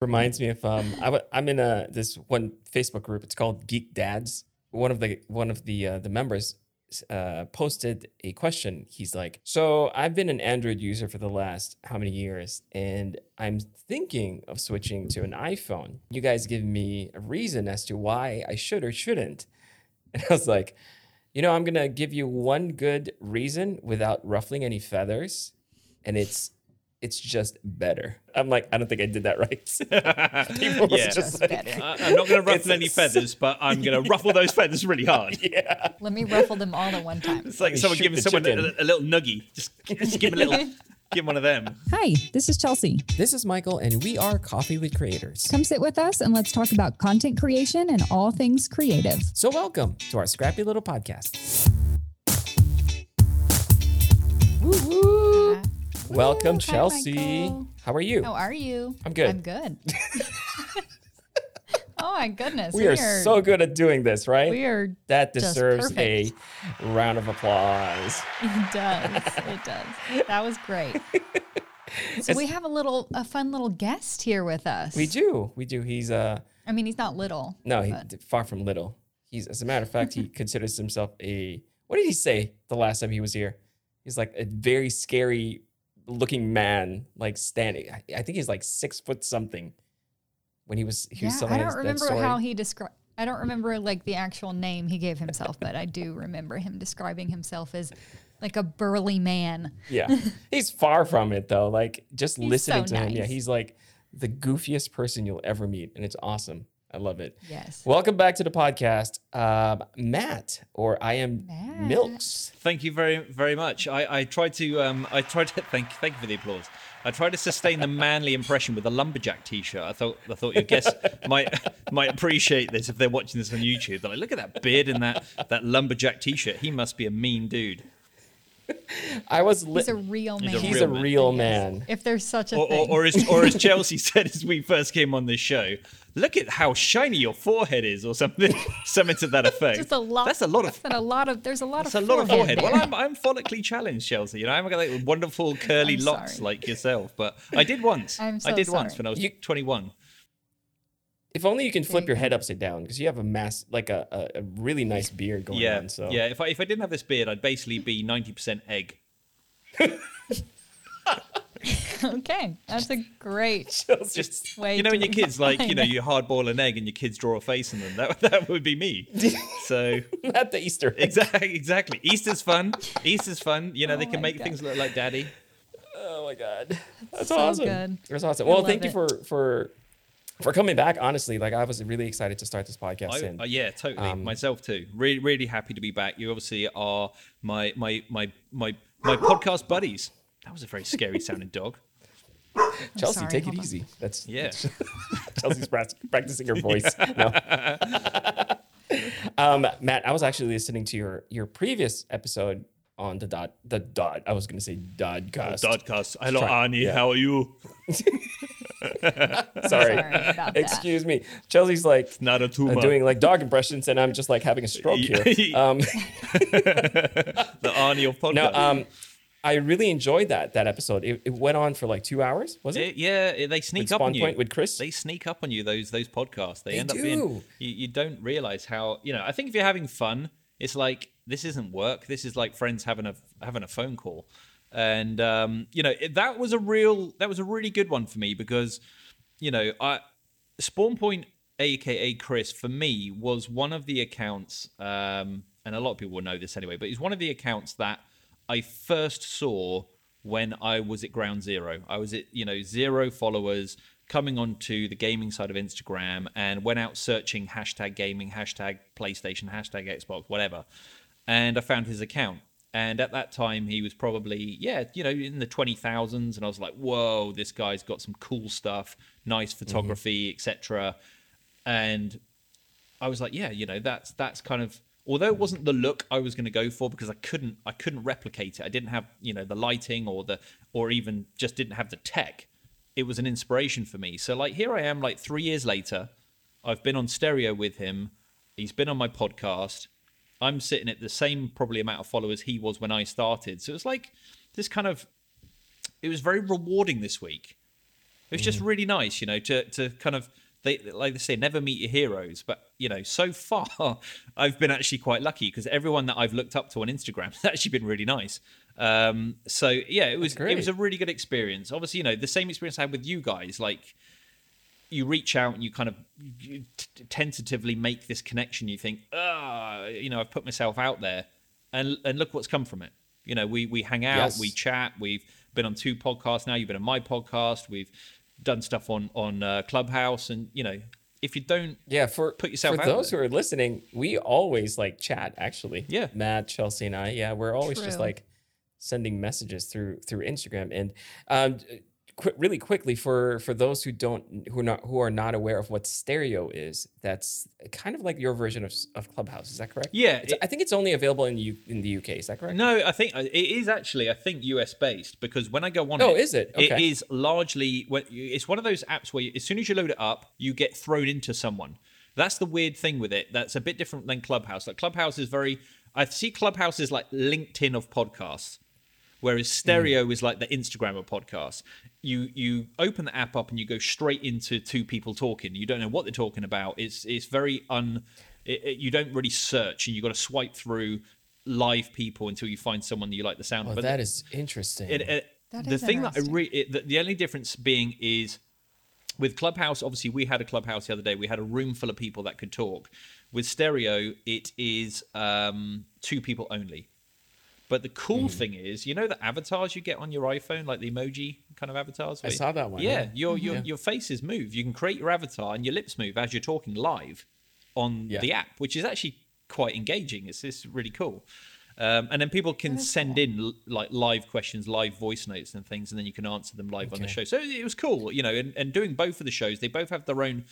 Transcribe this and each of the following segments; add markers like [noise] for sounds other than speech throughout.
reminds me of um I w- I'm in a this one Facebook group. It's called Geek Dads. One of the one of the uh, the members uh, posted a question. He's like, "So I've been an Android user for the last how many years, and I'm thinking of switching to an iPhone. You guys give me a reason as to why I should or shouldn't." [laughs] And I was like, "You know, I'm gonna give you one good reason without ruffling any feathers, and it's." It's just better. I'm like, I don't think I did that right. [laughs] [laughs] People Yeah. just Just like, better. I- I'm not going [laughs] to ruffle any feathers, but I'm going to ruffle those feathers really hard. yeah. Let me ruffle them all at one time. It's like me someone shoot giving someone a, a little nuggie. Just, just give him a little, give him one of them. Hi, this is Chelsea. This is Michael, and we are Coffee with Creators. Come sit with us and let's talk about content creation and all things creative. So, welcome to our scrappy little podcast. Uh, Welcome, hi, Chelsea. Michael. How are you? How are you? I'm good. I'm good. [laughs] oh my goodness. we are so good at doing this, right? We are. that deserves a round of applause. It does. It does. That was great. [laughs] So we have a little, a fun little guest here with us. We do. We do. He's uh I mean, he's not little. no, he far from little. He's as a matter of fact, he [laughs] considers himself a what did he say the last time he was here? He's like a very scary looking man, like standing. I, I think he's like six foot something. When he was he was Yeah, telling I don't that remember how he described. I don't remember like the actual name he gave himself, but I do remember him describing himself as like a burly man. Yeah. [laughs] He's far from it though. Like just He's listening so to him. Yeah, he's like the goofiest person you'll ever meet. And it's awesome. I love it. Yes. Welcome back to the podcast. Um, Matt, or I am Matt. Milks. Thank you very, very much. I, I tried to, um, I tried to [laughs] thank, thank you for the applause. I tried to sustain the manly impression with a lumberjack T-shirt. I thought, I thought your guests [laughs] might might appreciate this if they're watching this on YouTube. They're like, look at that beard and that that lumberjack T-shirt. He must be a mean dude. [laughs] I was li- He's a real man. He's a he's real a man. real man. If there's such a Or, or, thing. or as or as Chelsea said as we first came on this show, look at how shiny your forehead is, or something, [laughs] something to that effect. just a lot. That's a lot of That's a lot of. There's a lot That's of. a lot of forehead. there. Well, I'm, I'm follically challenged, Chelsea. You know, I haven't got like wonderful curly I'm locks sorry. like yourself, but I did once. I'm so I so did once when I was You- 21. If only you can flip your head upside down because you have a mass, like a, a, a really nice beard going Yeah, on. So yeah. If I if I didn't have this beard, I'd basically be 90% egg. [laughs] [laughs] okay, that's a great. [laughs] just way you know, when your kids like you know it. you hard boil an egg and your kids draw a face in them. That [laughs] that would be me. So not the Easter. egg. exactly, exactly. Easter's fun. Easter's fun. You know, they Oh can make God. things look like daddy. Oh my god, that's so awesome. good. That's awesome. Well, love thank you for for for coming back. Honestly, like I was really excited to start this podcast. I, and uh, yeah, totally. um, Myself too. Really, really happy to be back. You obviously are my my my my my podcast buddies. That was a very scary sounding dog. [laughs] Chelsea, sorry, take it on. easy. That's Yeah. that's- [laughs] Chelsea's practicing her voice. No. [laughs] um, Matt, I was actually listening to your your previous episode on the dot the dot. I was going to say Dodcast. Dodcast. Hello, Try- Arnie. yeah. How are you? Sorry. Sorry about that. Excuse me. Chelsea's like it's Not a uh, tumor. doing like dog impressions, and I'm just like having a stroke here. Um, the Arnie of podcast. no, um, I really enjoyed that that episode. It, it went on for like two hours, was it? It- yeah, it- they sneak With up on you. Point with Chris? They sneak up on you. Those those podcasts. They, They end up do. being. You, you don't realize how you know. I think if you're having fun, it's like this isn't work. This is like friends having a having a phone call, and um, you know it, that was a real that was a really good one for me because you know I Spawn Point, aka Chris, for me was one of the accounts, um, and a lot of people will know this anyway, but he's one of the accounts that I first saw when I was at Ground Zero. I was at you know zero followers, coming onto the gaming side of Instagram, and went out searching hashtag gaming, hashtag PlayStation, hashtag Xbox, whatever, and I found his account. And at that time, he was probably, yeah, you know, in the 20,000s. And I was like, whoa, this guy's got some cool stuff, nice mm-hmm. photography, etc. And I was like, yeah, you know, that's that's kind of although it wasn't the look I was going to go for because I couldn't I couldn't replicate it. I didn't have you know the lighting or the or even just didn't have the tech. It was an inspiration for me. So like here I am, like three years later, I've been on stereo with him. He's been on my podcast. I'm sitting at the same probably amount of followers he was when I started. So it's like this kind of it was very rewarding this week It was just mm. really nice, you know, to to kind of they like they say, never meet your heroes. But you know, so [laughs] far I've been actually quite lucky because everyone that I've looked up to on Instagram [laughs] has actually been really nice. Um, so yeah, it was it was a really good experience. Obviously, you know, the same experience I had with you guys, like you reach out and you kind of you t- tentatively make this connection. You think, ah, you know, I've put myself out there, and and look what's come from it. You know, we we hang out, Yes. we chat. We've been on two podcasts now. You've been on my podcast. We've done stuff on on uh, Clubhouse, and you know, if you don't, Yeah, for Put yourself out. for out those there. who are listening, we always like chat actually. Yeah. Matt, Chelsea, and I. Yeah, we're always just like sending messages through through Instagram. And um, qu- really quickly for for those who don't who are not who are not aware of what stereo is, that's kind of like your version of, of Clubhouse. Is that correct? Yeah, it- I think it's only available in U, in the UK. Is that correct? No, I think uh, it is actually. I think US based because when I go on Oh, it, is it? It Okay. is largely. when It's one of those apps where you, as soon as you load it up, you get thrown into someone. That's the weird thing with it. That's a bit different than Clubhouse. Like Clubhouse is very. I see Clubhouse is like LinkedIn of podcasts, whereas Stereo is like the Instagram of podcasts. You you open the app up and you go straight into two people talking. You don't know what they're talking about. It's it's very un. It, it- you don't really search, and you've got to swipe through live people until you find someone that you like the sound Oh, of. But that is interesting. it, it, That the is thing that I interesting. re- it, the, the only difference being is with Clubhouse. Obviously, we had a Clubhouse the other day. We had a room full of people that could talk. With Stereo, it is um, two people only. But the cool Mm. thing is, you know, the avatars you get on your iPhone, like the emoji kind of avatars. I where- saw that one, Yeah, yeah. your your Yeah. your faces move. You can create your avatar and your lips move as you're talking live on Yeah. the app, which is actually quite engaging. It's it's really cool. Um, and then people can send in like live questions, live voice notes, and things, and then you can answer them live on the show. So it was cool, you know. And, and doing both of the shows, they both have their own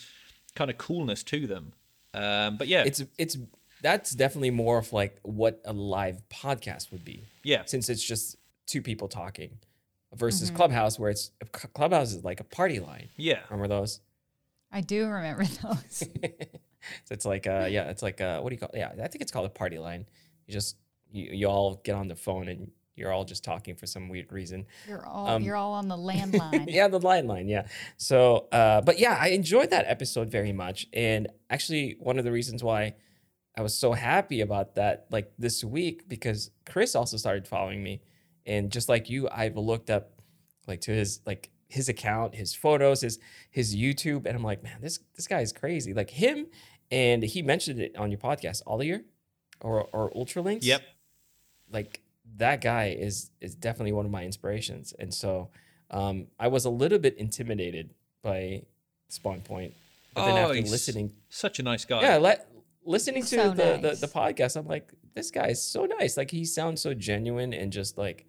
kind of coolness to them. Um, but yeah, it's it's that's definitely more of like what a live podcast would be. yeah, since it's just two people talking versus Mm-hmm. Clubhouse where it's Clubhouse is like a party line. yeah. Remember those? I do remember those. [laughs] So it's like uh yeah, it's like uh what do you call it? Yeah, I think it's called a party line. You just you, you all get on the phone and you're all just talking for some weird reason. You're all Um, you're all on the [laughs] landline. yeah, the line line, yeah. So, uh, but yeah, I enjoyed that episode very much, and actually, one of the reasons why I was so happy about that, like this week, because Chris also started following me, and just like you, I've looked up like to his like his account, his photos, his his YouTube, and I'm like, man, this this guy is crazy. Like him, and he mentioned it on your podcast, all year or or Ultralinks Yep. like that guy is is definitely one of my inspirations and so um i was a little bit intimidated by spawn point but then Oh, after he's listening Such a nice guy. yeah let, listening to So the, nice. the the podcast i'm like this guy is so nice like he sounds so genuine and just like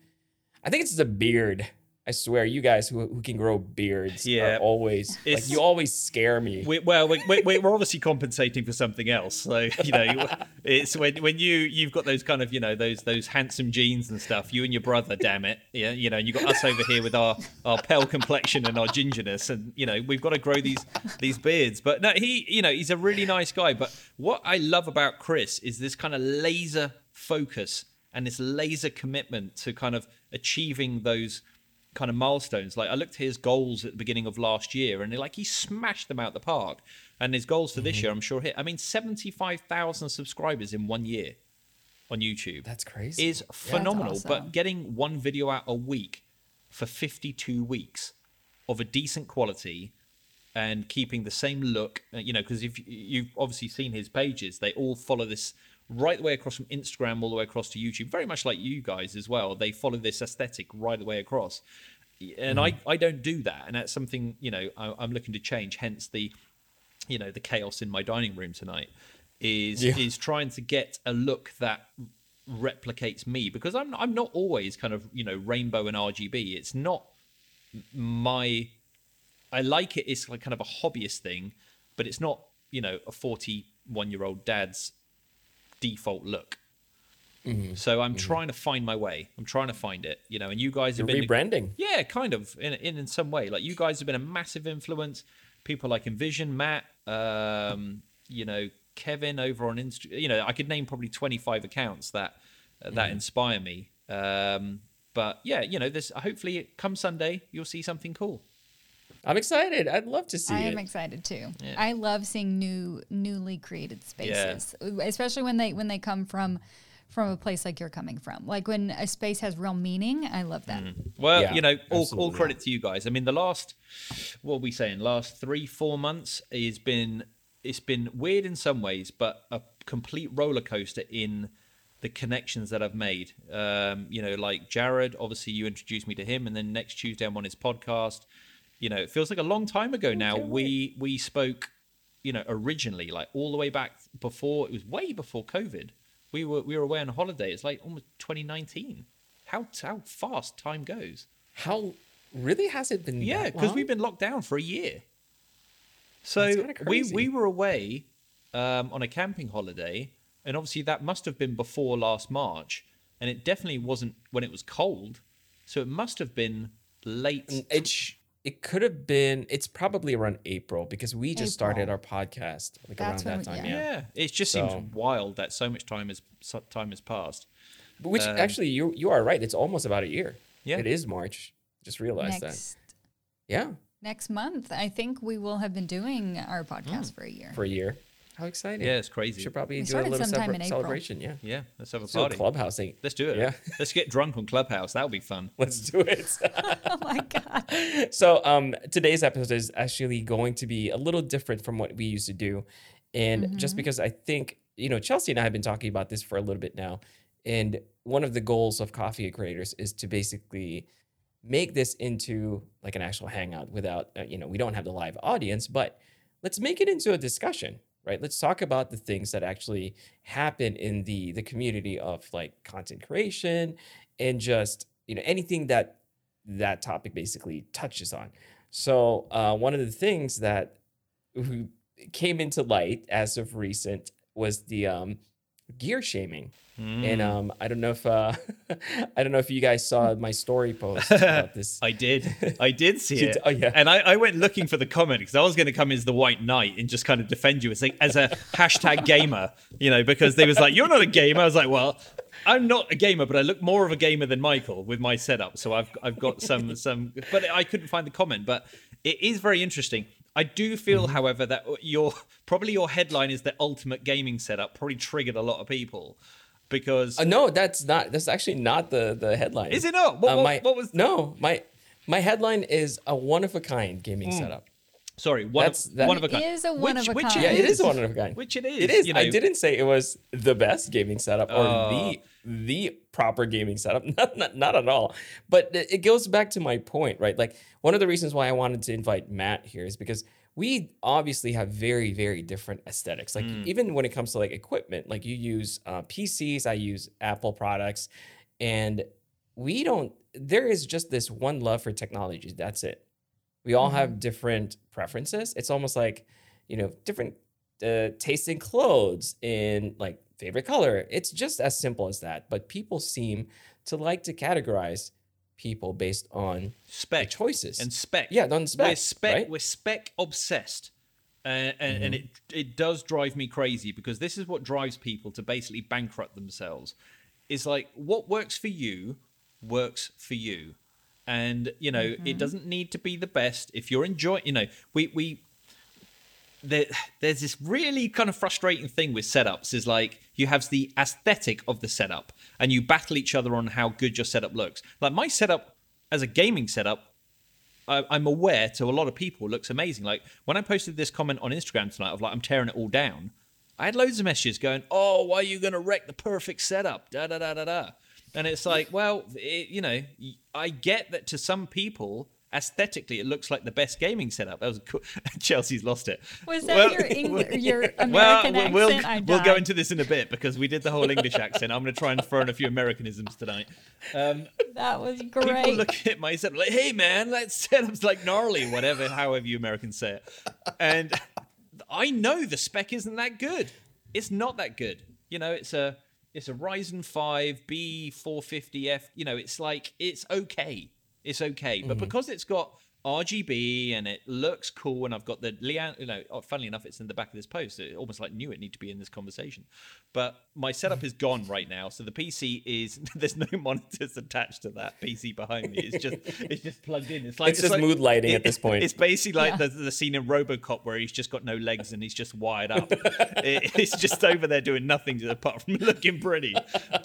i think it's the beard i swear you guys who, who can grow beards Yeah. are always like you always scare me We, well, we, we, we're obviously compensating for something else. So you know, it's when when you you've got those kind of you know those those handsome genes and stuff. You and your brother, damn it, yeah, you know, you got us over here with our our pale complexion and our gingerness, and you know, we've got to grow these these beards. But no, he, you know, he's a really nice guy. But what I love about Chris is this kind of laser focus and this laser commitment to kind of achieving those kind of milestones. Like I looked at his goals at the beginning of last year, and like he smashed them out the park. And his goals for this year, I'm sure hit. I mean, seventy-five thousand subscribers in one year on YouTube that's crazy is phenomenal. awesome. But getting one video out a week for 52 weeks of a decent quality and keeping the same look, uh, you know, because if you've obviously seen his pages, they all follow this right the way across from Instagram all the way across to YouTube, very much like you guys as well. They follow this aesthetic right the way across. And I, mm-hmm. I don't do that. And that's something, you know, I, I'm looking to change. Hence the, you know, the chaos in my dining room tonight is Yeah. is trying to get a look that replicates me because I'm I'm not always kind of you know rainbow and RGB. It's not my. I like it. It's like kind of a hobbyist thing, but it's not you know a 41 year old dad's default look. Mm-hmm. So I'm trying to find my way. I'm trying to find it. You know, and you guys have You're been rebranding yeah, kind of in, in in some way. Like you guys have been a massive influence. People like Envision, Matt, um, you know, Kevin over on Insta. You know, I could name probably twenty five accounts that uh, that inspire me. Um, but yeah, you know, this hopefully come Sunday you'll see something cool. I'm excited. I'd love to see I it. am excited too. Yeah. I love seeing new, newly created spaces, especially when they when they come from from a place like you're coming from. Like when a space has real meaning, I love that. Well, Yeah, you know, all, all credit to you guys. I mean, the last, what are we saying? Last three, four months has been it's been weird in some ways, but a complete roller coaster in the connections that I've made. Um, you know, like Jared, obviously you introduced me to him, and then next Tuesday I'm on his podcast. You know, it feels like a long time ago now. We we spoke, you know, originally like all the way back before it was way before COVID. We were we were away on holiday. It's like almost 2019. How how fast time goes. How really has it been? Yeah, because we've been locked down for a year. So we we were away um, on a camping holiday, and obviously that must have been before last March, and it definitely wasn't when it was cold. So it must have been late. It sh- it could have been. It's probably around April because we just started our podcast like That's around when that we- time. yeah. Yeah. yeah, it just So- seems wild that so much time has so- time has passed. But Which Um, actually, you you are right. It's almost about a year. Yeah. It is March. Just realized that. Yeah, next month, I think we will have been doing our podcast for a year. for a year. How exciting! Yeah, it's We crazy. should probably We do a little sometime celebra- in celebration. Yeah. Yeah, let's have a Let's do a party. clubhouse thing. Let's do it. Yeah. [laughs] let's get drunk on Clubhouse. That'll be fun. [laughs] Let's do it. [laughs] oh my god! so um today's episode is actually going to be a little different from what we used to do and just because i think you know chelsea and i have been talking about this for a little bit now and one of the goals of coffee creators is to basically make this into like an actual hangout without uh, you know we don't have the live audience but let's make it into a discussion right? Let's talk about the things that actually happen in the the community of like content creation and just you know anything that that topic basically touches on. So uh, one of the things that came into light as of recent was the um, gear shaming and um, i don't know if uh, [laughs] i don't know if you guys saw my story post about [laughs] this I did. [laughs] I did see it. oh, yeah. And I, I went looking for the comment because I was going to come as the white knight and just kind of defend you as a, as a hashtag gamer, you know, because they was like, you're not a gamer. I was like, well, I'm not a gamer, but I look more of a gamer than Michael with my setup. So I've, I've got some, some, but I couldn't find the comment, but it is very interesting. I do feel, Mm-hmm. however, that your, probably your headline is the ultimate gaming setup probably triggered a lot of people because Uh, no, that's not. That's actually not the the headline. Is it not? What- Uh, what- my, what was- No, my my headline is a one of a kind gaming setup. sorry, one That's- of, that- one of a kind. is a one Which- of a which kind. Yeah, it is a one of a kind. Which it is. It is. You know, I didn't say it was the best gaming setup or Oh. the the proper gaming setup. [laughs] Not, not not at all. But it it goes back to my point, right? Like one of the reasons why I wanted to invite Matt here is because we obviously have very very different aesthetics. Like Mm. even when it comes to like equipment, like you use uh, PCs, I use Apple products, and we don't. There is just this one love for technology. That's it. We all have different preferences. It's almost like, you know, different uh, taste in clothes, in like favorite color. It's just as simple as that. But people seem to like to categorize people based on their spec choices. and spec. yeah, on spec. we're spec, spec. right? We're spec obsessed, uh, and, and Mm-hmm. it it does drive me crazy because this is what drives people to basically bankrupt themselves. Is like what works for you works for you, and you know Mm-hmm. it doesn't need to be the best. If you're enjoying, you know, we we there, there's this really kind of frustrating thing with setups is like you have the aesthetic of the setup and you battle each other on how good your setup looks. Like my setup as a gaming setup i'm aware to a lot of people looks amazing. Like when i posted this comment on instagram tonight of like i'm tearing it all down i had loads of messages going oh why are you going to wreck the perfect setup? Da da da da da. And it's like well it, you know i get that to some people aesthetically it looks like the best gaming setup that was cool [laughs] chelsea's lost it Was that Well- your [laughs] English, your [laughs] American well, accent? we'll, I we'll go into this in a bit because we did the whole English accent. I'm going to try and throw in a few Americanisms tonight. Um, That was great. people look at my setup like, "Hey, man, that setup's like gnarly." Whatever, however you Americans say it, and I know the spec isn't that good. It's not that good. You know, it's a it's a Ryzen 5 B450F. You know, it's like it's okay. It's okay, but mm-hmm. because it's got RGB and it looks cool. And I've got the Leanne, you know, oh, funnily enough, it's in the back of this post. It almost like knew it need to be in this conversation. But my setup is gone right now. So the PC is, [laughs] there's no monitors attached to that PC behind me. It's just, it's just plugged in. It's like, It's just like- mood lighting at this [laughs] point. It's basically like Yeah. the, the scene in Robocop where he's just got no legs and he's just wired up. It- it's just over there doing nothing apart from [laughs] looking pretty.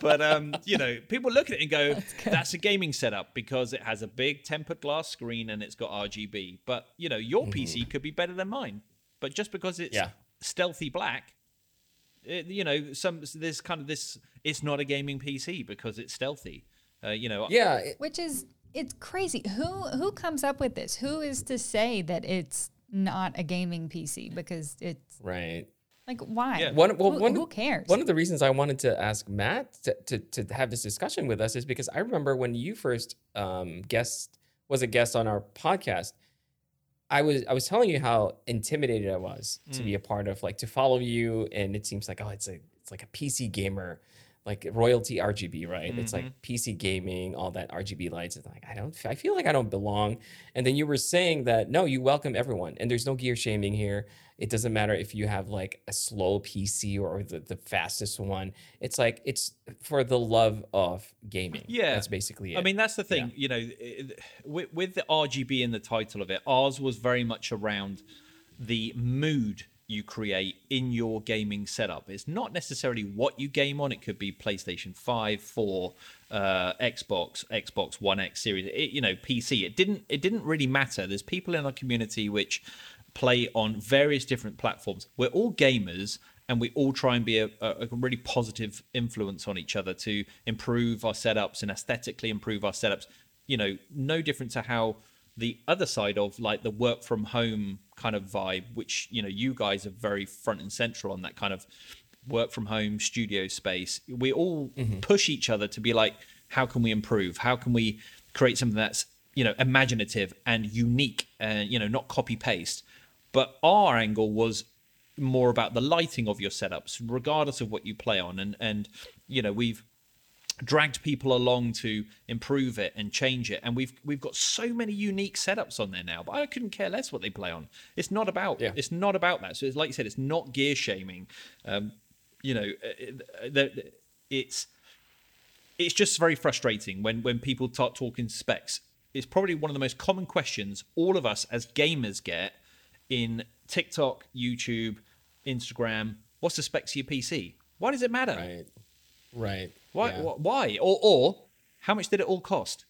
But, um, you know, people look at it and go, that's a gaming setup because it has a big tempered glass screen and it's got RGB. But, you know, your PC could be better than mine. But just because it's Yeah. stealthy black, it, you know, some there's kind of this. It's not a gaming PC because it's stealthy. Uh, you know, Yeah, it- Which is it's crazy. Who who comes up with this? Who is to say that it's not a gaming PC because it's right. like why? Yeah. One, well, who, one, who cares? One of the reasons I wanted to ask Matt to, to, to have this discussion with us is because I remember when you first um, guest was a guest on our podcast. I was I was telling you how intimidated I was to be mm. a part of like to follow you, and it seems like oh it's a it's like a PC gamer, like royalty RGB, right? It's like mm-hmm. PC gaming, all that RGB lights. It's like I don't I feel like I don't belong. And then you were saying that no, you welcome everyone, and there's no gear shaming here. It doesn't matter if you have like a slow PC or the, the fastest one. It's like it's for the love of gaming. Yeah. that's basically it. I mean, that's the thing. You know, it- with, with the RGB in the title of it, ours was very much around the mood you create in your gaming setup. It's not necessarily what you game on. It could be PlayStation 5, 4, uh, Xbox, Xbox One X series, it, you know, PC. It didn't it didn't really matter. There's people in our community which play on various different platforms. We're all gamers and we all try and be a, a really positive influence on each other to improve our setups and aesthetically improve our setups. You know, no different to how the other side of like the work from home kind of vibe, which you know you guys are very front and central on that kind of work from home studio space. We all mm-hmm. push each other to be like, how can we improve? How can we create something that's you know imaginative and unique and you know not copy paste? But our angle was more about the lighting of your setups, regardless of what you play on, and and you know we've dragged people along to improve it and change it. And we've we've got so many unique setups on there now but i couldn't care less what they play on. It's not about Yeah. it's not about that. So it's like you said it's not gear shaming. Um you know it, it- it's it's just very frustrating when when people start talking specs. It's probably one of the most common questions all of us as gamers get in tiktok youtube instagram what's the specs of your pc why does it matter right, right. why? yeah. Why? Or, or how much did it all cost?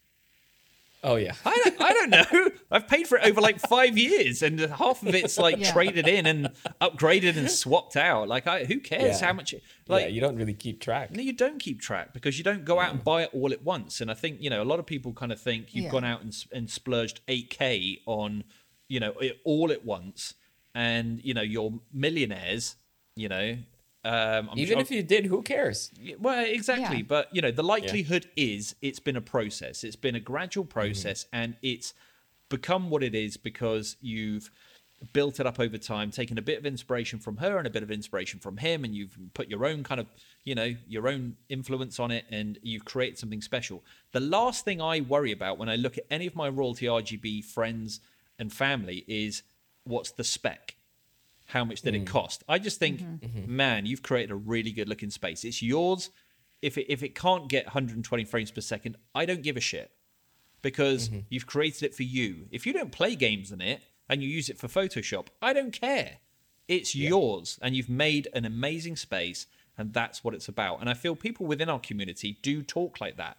Oh yeah. I don't, I don't know. [laughs] I've paid for it over like five years, and half of it's like Yeah. traded in and upgraded and swapped out. Like, I, who cares Yeah. how much? Like, yeah, you don't really keep track. no, you don't keep track because you don't go out and buy it all at once. And I think you know a lot of people kind of think you've Yeah. gone out and, and splurged eight k on you know it all at once, and you know you're millionaires. You know, um, I'm Even sure- if you did, who cares? Well, exactly. Yeah. But, you know, the likelihood is it's been a process. It's been a gradual process Mm-hmm. and it's become what it is because you've built it up over time, taken a bit of inspiration from her and a bit of inspiration from him, and you've put your own kind of, you know, your own influence on it and you've created something special. The last thing I worry about when I look at any of my royalty RGB friends and family is what's the spec? how much did it mm. cost? I just think, mm-hmm. Mm-hmm. man, you've created a really good looking space. It's yours. If it if it can't get 120 frames per second, I don't give a shit because mm-hmm. you've created it for you. If you don't play games in it and you use it for Photoshop, I don't care. It's yours, and you've made an amazing space, and that's what it's about. And I feel people within our community do talk like that.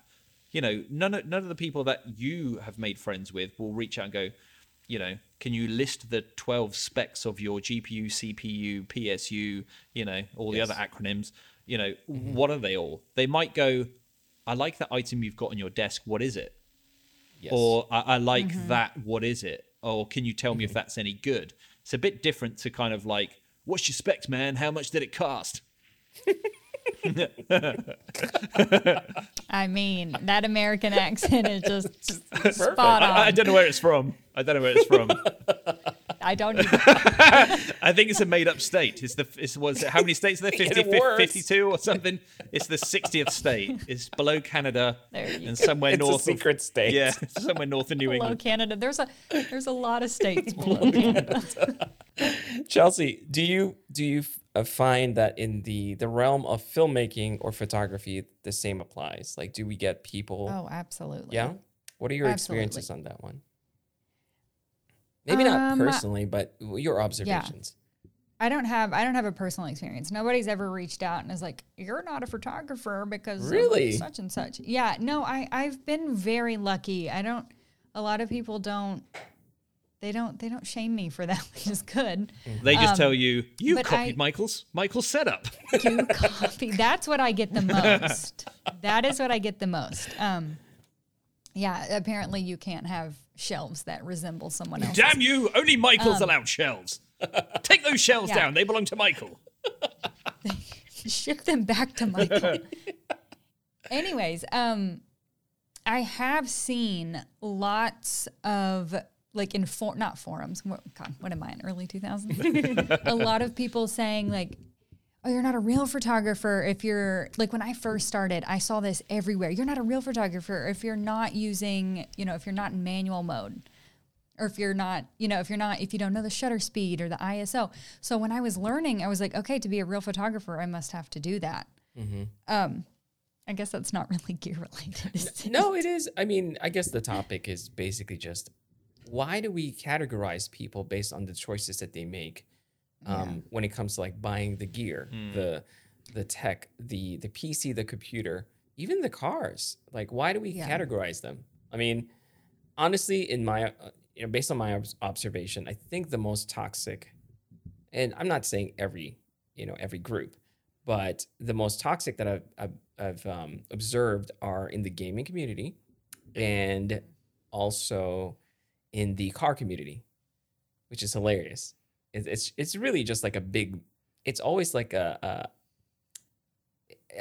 You know, none of, none of the people that you have made friends with will reach out and go, you know, can you list the 12 specs of your GPU, CPU, PSU, you know, all the other acronyms? You know, mm-hmm. what are they all? They might go, I like that item you've got on your desk. What is it? Yes. Or I, I like mm-hmm. that. What is it? Or can you tell me if mm-hmm. that's any good? It's a bit different to kind of like, what's your specs, man? How much did it cost? [laughs] I mean, that American accent is just [laughs] spot on. I, I don't know where it's from. I don't know where it's from. I don't. [laughs] Even, I think it's a made up state. It's the it's was it, how many states are there? 50, Get it worse. 52 or something. It's the 60th state. It's below Canada and go. somewhere It's a north secret of, state. Yeah, somewhere north of New below England. Below Canada, there's a there's a lot of states [laughs] below Canada. Chelsea, do you do you f- find that in the the realm of filmmaking or photography, the same applies? Like, do we get people? Oh, absolutely. yeah. What are your absolutely. experiences on that one? Maybe not Um, personally, but your observations. I don't have I don't have a personal experience. Nobody's ever reached out and is like, "You're not a photographer because Really? such and such." Yeah, no, I I've been very lucky. I don't. A lot of people don't. They don't. They don't shame me for that, [laughs] which is good. They just tell you you Um, copied I- Michael's Michael's setup. [laughs] You copy. That's what I get the most. That is what I get the most. Um, yeah. Apparently, you can't have shelves that resemble someone else. Damn you! Only Michael's allowed shelves. [laughs] Take those shells Um, Yeah. down. They belong to Michael. ship them back to Michael. Anyways, um, I have seen lots of like in for not forums. What, God, what am I in early 2000s? [laughs] a lot of people saying like, "Oh, you're not a real photographer if you're like." When I first started, I saw this everywhere. You're not a real photographer if you're not using, you know, if you're not in manual mode or if you're not, you know, if you're not, if you don't know the shutter speed or the ISO. So when I was learning, I was like, okay, to be a real photographer, I must have to do that. Um, I guess that's not [laughs] really gear related. No, it is. I mean, I guess the topic is basically just why do we categorize people based on the choices that they make um, when it comes to like buying the gear, the the tech, the the PC, the computer, even the cars. Like, why do we Yeah. categorize them? I mean, honestly, in my uh, you know, based on my obs- observation, I think the most toxic, and I'm not saying every you know every group, but the most toxic that I've, I've, I've um, observed are in the gaming community and also in the car community, which is hilarious. It's it's, it's really just like a big. It's always like a, a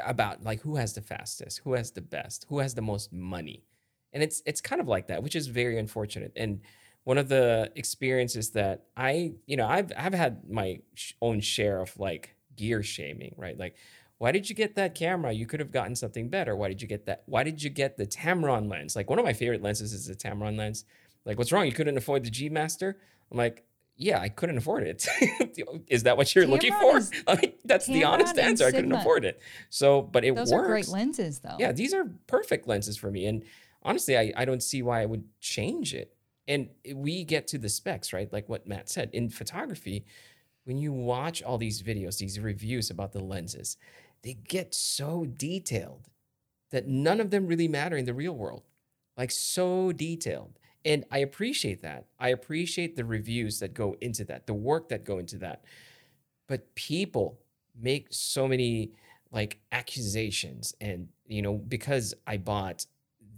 about like who has the fastest, who has the best, who has the most money, and it's it's kind of like that, which is very unfortunate. And one of the experiences that I, you know, I've I've had my own share of like gear shaming, right? Like, why did you get that camera? You could have gotten something better. Why did you get that? Why did you get the Tamron lens? Like one of my favorite lenses is the Tamron lens. Like, what's wrong? You couldn't afford the G Master? I'm like, yeah, I couldn't afford it. [laughs] is that what you're looking for? is- [laughs] I mean, that's the honest answer. I couldn't afford it. So, but it Those works. are great lenses, though. Yeah, these are perfect lenses for me. And honestly, I, I don't see why I would change it. And we get to the specs, right? Like what Matt said in photography, when you watch all these videos, these reviews about the lenses, they get so detailed that none of them really matter in the real world. Like so detailed. And I appreciate that. I appreciate the reviews that go into that, the work that go into that. But people make so many like accusations and you know because I bought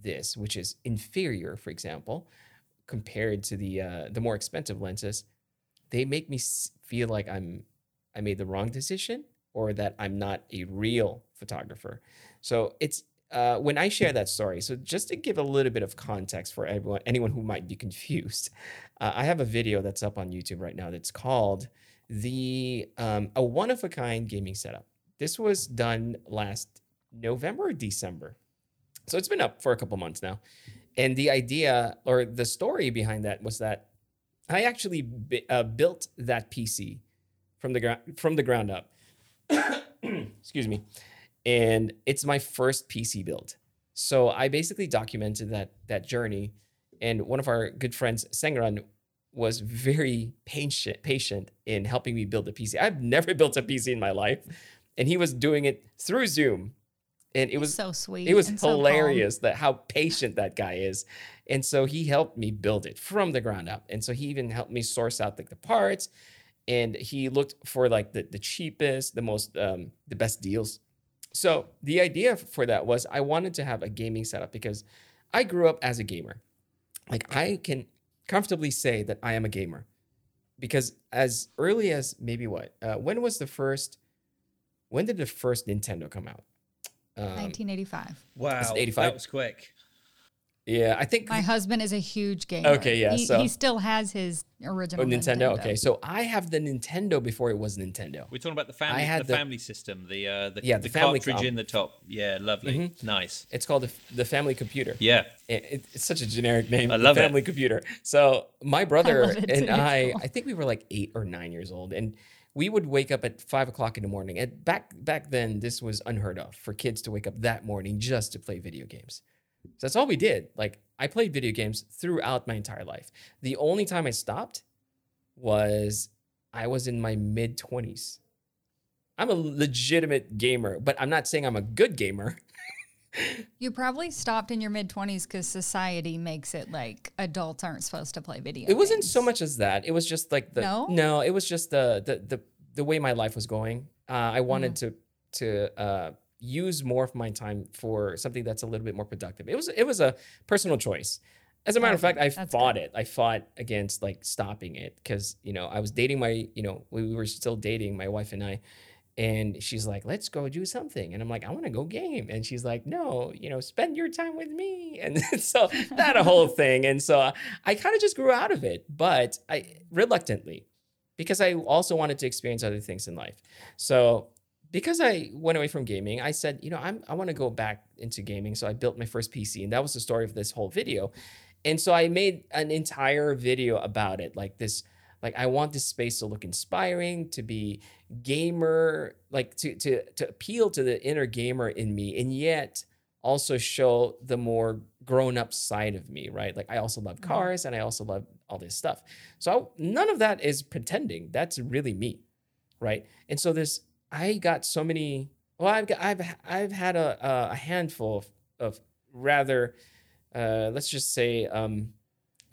this which is inferior for example compared to the uh, the more expensive lenses they make me feel like I'm I made the wrong decision or that I'm not a real photographer. So it's uh, when I share that story. So just to give a little bit of context for everyone, anyone who might be confused, [laughs] uh, I have a video that's up on YouTube right now that's called the um, a one of a kind gaming setup. This was done last November or December, so it's been up for a couple months now. And the idea or the story behind that was that I actually uh, built that PC from the ground from the ground up. [coughs] Excuse me, and it's my first PC build. So I basically documented that that journey, and one of our good friends, Sengran, was very patient patient in helping me build a PC. I've never [laughs] built a PC in my life, and he was doing it through Zoom, and it was so sweet. it was and so hilarious that how patient that guy is. And so he helped me build it from the ground up. And so he even helped me source out like the parts. And he looked for like the, the cheapest, the most um, the best deals. So the idea for that was I wanted to have a gaming setup because I grew up as a gamer. Like I can comfortably say that I am a gamer. Because as early as maybe what? Uh, when was the first when did the first Nintendo come out? Um, 1985. Wow, It's 85. that was quick. Yeah, I think My husband is a huge gamer. Okay, yeah, He, so- he still has his oh, original Nintendo. Okay, so I have the Nintendo before it was Nintendo. We're talking about the family, had the, the- family system, the uh, the, Yeah, the, the family cartridge com- in the top. Yeah, lovely, nice. It's called the, the family computer. Yeah, It, it- it's such a generic name. I the love it. family computer. So my brother love it and too. I, I think we were like eight or nine years old, and we would wake up at five o'clock in the morning. And back back then, this was unheard of for kids to wake up that morning just to play video games. So that's all we did. Like I played video games throughout my entire life. The only time I stopped was I was in my mid twenties. I'm a legitimate gamer, but I'm not saying I'm a good gamer. [laughs] You probably stopped in your mid 20s because society makes it like adults aren't supposed to play video It wasn't so much as that. It was just like the No? no it was just the the the, the way my life was going. Uh, I wanted Mm-hmm. to to uh, use more of my time for something that's a little bit more productive. It was it was a personal choice. As a matter of fact, I that's fought good. it. I fought against like stopping it because you know I was dating my you know we were still dating my wife and I, and she's like, let's go do something. And I'm like, I want to go game. And she's like, no, you know, spend your time with me. [laughs] And so that a whole [laughs] thing. And so uh, I kind of just grew out of it, but I reluctantly, because I also wanted to experience other things in life. So because I went away from gaming, I said, you know, I'm, I want to go back into gaming. So I built my first PC, and that was the story of this whole video. And so I made an entire video about it, like this like I want this space to look inspiring, to be gamer, like to to to appeal to the inner gamer in me, and yet also show the more grown up side of me, right? Like I also love mm-hmm. cars and I also love all this stuff. So I, none of that is pretending. That's really me, right? And so this, I got so many. Well, I've got, I've I've had a a handful of, of rather, uh, let's just say, um,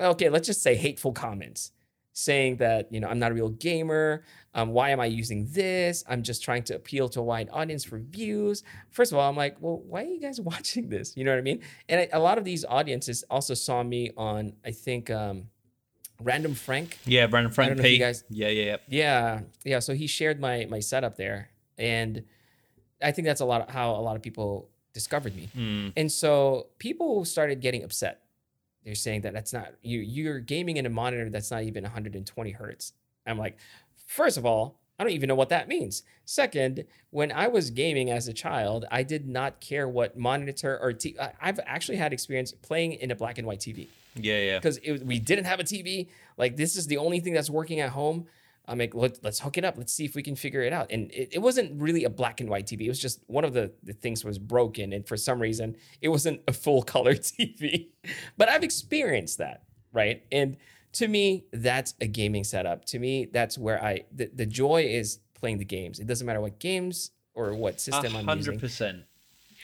okay, let's just say hateful comments saying that you know I'm not a real gamer. Um, why am I using this? I'm just trying to appeal to a wide audience for views. First of all, I'm like, well, why are you guys [laughs] watching this? You know what I mean? And I, a lot of these audiences also saw me on, I think, um, Random Frank. yeah, Random Frank don't know if P. you guys- yeah, yeah, yeah. Yeah, yeah. So he shared my my setup there, and I think that's a lot of how a lot of people discovered me. Mm. And so people started getting upset. They're saying that that's not you. You're gaming in a monitor that's not even 120 hertz. I'm like, first of all, I don't even know what that means. Second, when I was gaming as a child, I did not care what monitor or t- I've actually had experience playing in a black and white TV Yeah, yeah. because we didn't have a TV. Like this is the only thing that's working at home. I'm like, Let, let's hook it up. Let's see if we can figure it out. And it, it wasn't really a black and white TV. It was just one of the, the things was broken, and for some reason, it wasn't a full [laughs] color TV. But I've experienced that, right? And to me, that's a gaming setup. To me, that's where I the, the joy is playing the games. It doesn't matter what games or what system I'm using. hundred percent.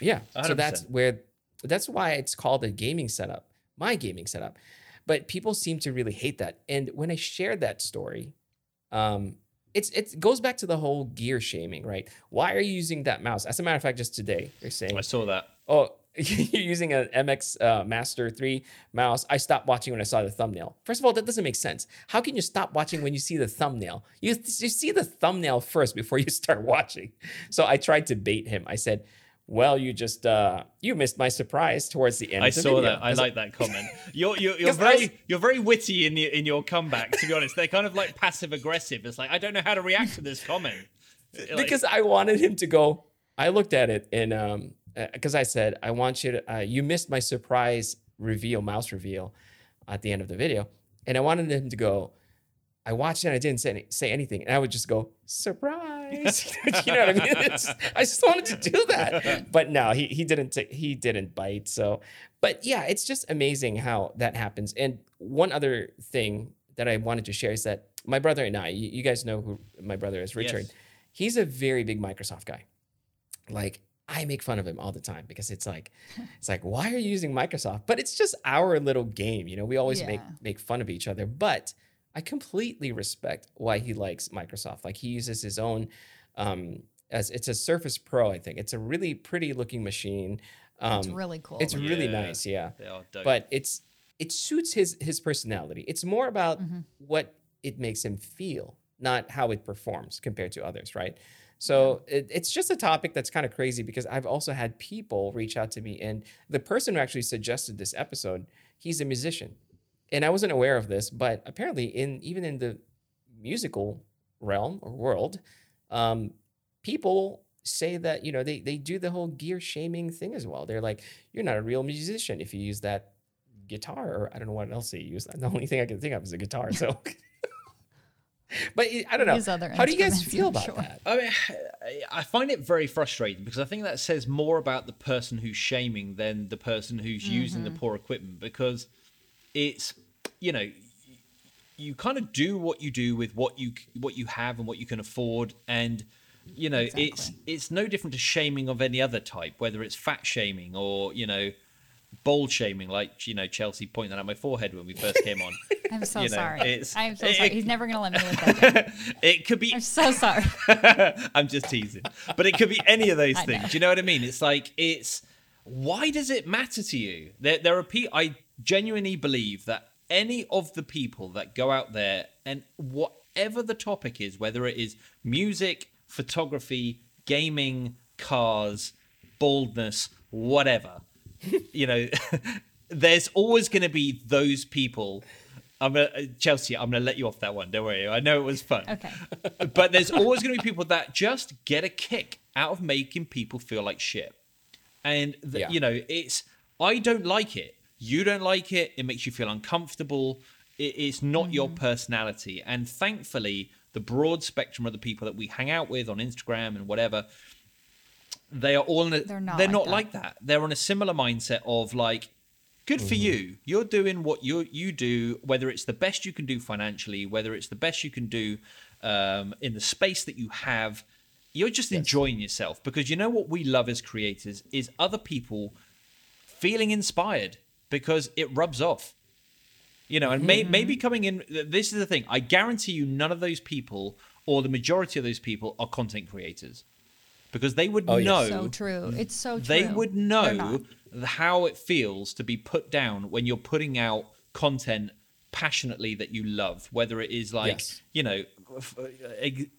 Yeah. So 100%. that's where that's why it's called a gaming setup, my gaming setup. But people seem to really hate that. And when I shared that story, um, it's it goes back to the whole gear shaming, right? Why are you using that mouse? As a matter of fact, just today they're saying, I saw that. "Oh, [laughs] you're using an MX uh, Master 3 mouse." I stopped watching when I saw the thumbnail. First of all, that doesn't make sense. How can you stop watching when you see the thumbnail? You, you see the thumbnail first before you [laughs] start watching. So I tried to bait him. I said, "Well, you just uh, you missed my surprise towards the end." I of the saw video." that. I like that comment. [laughs] You're you're, you're very was- you're very witty in your in your comeback. To be honest, they're kind of like passive aggressive. It's like I don't know how to react to this comment. Like, because I wanted him to go. I looked at it and um because I said I want you to uh, you missed my surprise reveal mouse reveal at the end of the video and I wanted him to go. I watched it and I didn't say, any, say anything and I would just go surprise. [laughs] you know what I mean? [laughs] It's, I just wanted to do that, but no, he he didn't he didn't bite. So, but yeah, it's just amazing how that happens. And one other thing that I wanted to share is that my brother and I, you, you guys know who my brother is, Richard Yes. he's a very big Microsoft guy. Like I make fun of him all the time because it's like it's like why are you using Microsoft? But it's just our little game, you know. We always make Yeah. make fun of each other, but I completely respect why he likes Microsoft. Like he uses his own um as it's a Surface Pro, I think. It's a really pretty looking machine. Um It's really cool. it's really nice, yeah they are but it's it suits his his personality. It's more about Mhm. what it makes him feel, not how it performs compared to others, right? So it, it's just a topic that's kind of crazy because I've also had people reach out to me, and the person who actually suggested this episode, he's a musician, and I wasn't aware of this, but apparently, in even in the musical realm or world, um, people say that you know they they do the whole gear shaming thing as well. They're like, you're not a real musician if you use that guitar, or I don't know what else they use. The only thing I can think of is a guitar. So. [laughs] [laughs] But I don't know. Other How do you guys feel about sure. that? I mean, [sighs] I find it very frustrating because I think that says more about the person who's shaming than the person who's using the poor equipment because it's, you know, you kind of do what you do with what you what you have and what you can afford and you know it's it's no different to shaming of any other type whether it's fat shaming or you know bold shaming like you know Chelsea pointing at my forehead when we first came on [laughs] I'm so You know, sorry. it's- I'm so it- sorry. He's never gonna let me live [laughs] that it could be I'm so sorry. [laughs] I'm just teasing. But it could be any of those I things. know. Do you know what I mean? It's like it's why does it matter to you? There there are people I genuinely believe that any of the people that go out there and whatever the topic is, whether it is music, photography, gaming, cars, baldness, whatever, you know, [laughs] there's always going to be those people. I'm gonna, uh, Chelsea. I'm going to let you off that one. Don't worry. I know it was fun Okay. [laughs] but there's always going to be people that just get a kick out of making people feel like shit. And th- Yeah. you know, it's I don't like it. You don't like it. It makes you feel uncomfortable. It, it's not your personality. And thankfully, the broad spectrum of the people that we hang out with on Instagram and whatever, they are all in a, They're not they're like not that. like that. They're on a similar mindset of like good for you. You're doing what you you do whether it's the best you can do financially whether it's the best you can do um, in the space that you have. You're just enjoying yourself because you know what we love as creators is other people feeling inspired because it rubs off. You know and may, maybe coming in this is the thing. I guarantee you none of those people or the majority of those people are content creators because they would Oh, yes. know So true. It's so true. they would know how it feels to be put down when you're putting out content passionately that you love whether it is like Yes. you know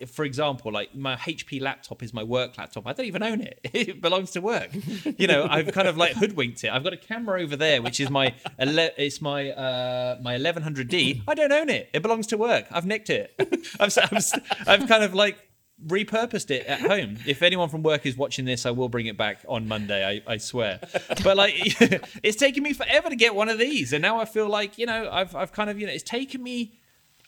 for example like my hp laptop is my work laptop. I don't even own it. [laughs] It belongs to work. You know i've kind of like hoodwinked it. I've got a camera over there which is my ele- it's my uh my 1100d i don't own it. It belongs to work. I've nicked it. [laughs] I've, s- I've, s- I've kind of like repurposed it at home. If anyone from work is watching this, I will bring it back on Monday. I, I swear. But like, [laughs] it's taken me forever to get one of these, and now I feel like you know I've I've kind of you know it's taken me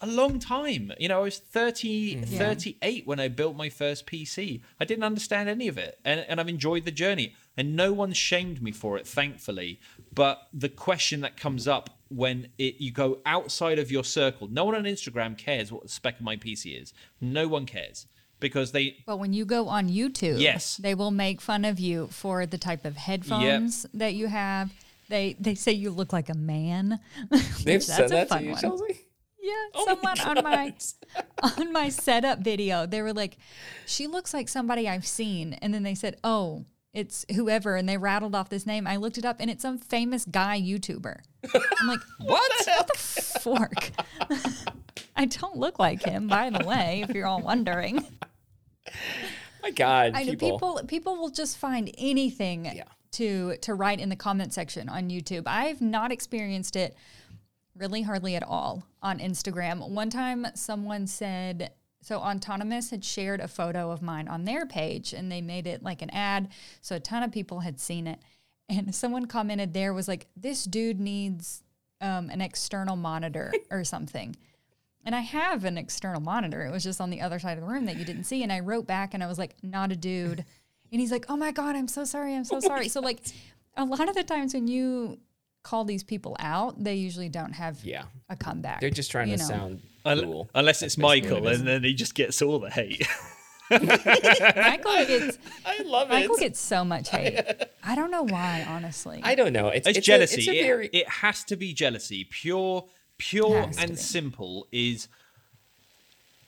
a long time. You know, I was 30, mm-hmm. 38 when I built my first PC. I didn't understand any of it, and and I've enjoyed the journey, and no one shamed me for it, thankfully. But the question that comes up when it you go outside of your circle, no one on Instagram cares what the spec of my PC is. No one cares because they But when you go on YouTube, Yes. they will make fun of you for the type of headphones that you have. They they say you look like a man. [laughs] They've Which said that's a that to fun you, one. Chelsea? Yeah, Oh my someone on my [laughs] on my setup video, they were like, "She looks like somebody I've seen," and then they said, "Oh, it's whoever," and they rattled off this name. I looked it up, and it's some famous guy YouTuber. I'm like, [laughs] what? "What the fork?" I don't look like him, by the way, if you're all wondering. My God, I know people. people people will just find anything Yeah. to to write in the comment section on YouTube. I've not experienced it really hardly at all on Instagram. One time someone said so Autonomous had shared a photo of mine on their page and they made it like an ad. So a ton of people had seen it. And someone commented there was like, this dude needs um, an external monitor or something. And I have an external monitor. It was just on the other side of the room that you didn't see. And I wrote back and I was like, not a dude. And he's like, oh my God, I'm so sorry. I'm so sorry. So, like, a lot of the times when you call these people out, they usually don't have Yeah. a comeback. They're just trying to know. sound Un- cool. Unless it's That's Michael, what it is. and then he just gets all the hate. [laughs] Michael gets [laughs] I love Michael it. gets so much hate. [laughs] I don't know why, honestly. I don't know. It's, it's, it's jealousy. A, it's a it, very it has to be jealousy. Pure, pure and simple is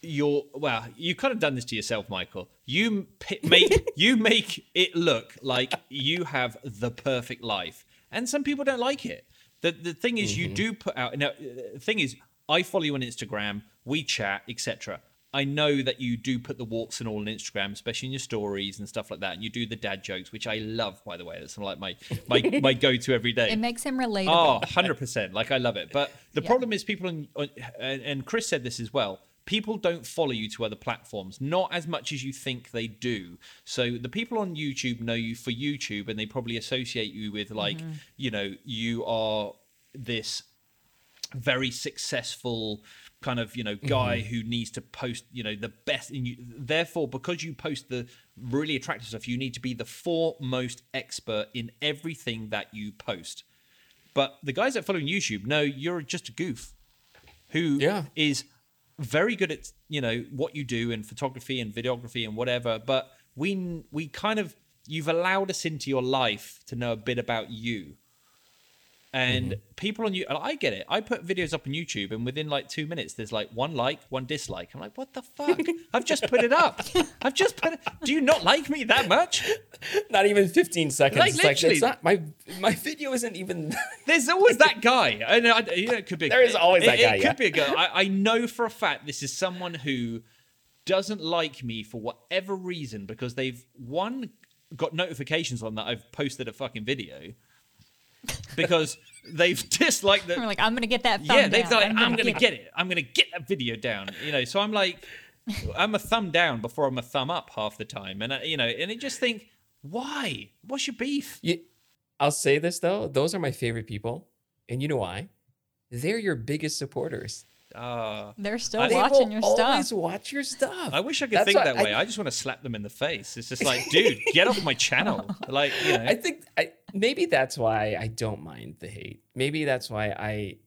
your. Well, you kind of done this to yourself, Michael. You p- [laughs] make you make it look like you have the perfect life, and some people don't like it. The the thing is, Mm-hmm. you do put out. Now, the thing is, I follow you on Instagram. We chat, etc. I know that you do put the warts and all on Instagram, especially in your stories and stuff like that. And you do the dad jokes, which I love, by the way. That's like my my, [laughs] my go to every day. It makes him relatable. Oh, 100%. Like, I love it. But the Yeah. problem is, people, on, on, and and Chris said this as well, people don't follow you to other platforms, not as much as you think they do. So the people on YouTube know you for YouTube, and they probably associate you with, like, mm-hmm. you know, you are this very successful kind of you know mm-hmm. guy who needs to post you know the best and you, therefore because you post the really attractive stuff you need to be the foremost expert in everything that you post. But the guys that follow on youtube know you're just a goof who is Yeah. very good at you know what you do in photography and videography and whatever. But we we kind of you've allowed us into your life to know a bit about you and Mm-hmm. people on you i get it i put videos up on youtube and within like two minutes there's like one like one dislike i'm like what the fuck i've just put it up i've just put it [laughs] do you not like me that much Not even 15 seconds. Like, it's literally. not my my video isn't even [laughs] There's always that guy. I know, I, you know, it could be. There is always it, that guy, It yeah. could be a girl. I, I know for a fact this is someone who doesn't like me for whatever reason because they've one got notifications on that I've posted a fucking video because they've [laughs] disliked the We're like, I'm gonna get that. Thumb yeah, they've down. like, I'm, gonna, get get it. I'm gonna get that video down. You know, so I'm like, I'm a thumb down before I'm a thumb up half the time, and I, you know, and I just think, why? What's your beef? You, I'll say this though, those are my favorite people, and you know why? They're your biggest supporters. Uh, They're still I- They watching will your always stuff. watch your stuff. I wish I could That's think why that way. I, just want to slap them in the face. It's just like, dude, get off my channel. [laughs] Like, you know, I think I, maybe that's why I don't mind the hate. Maybe that's why I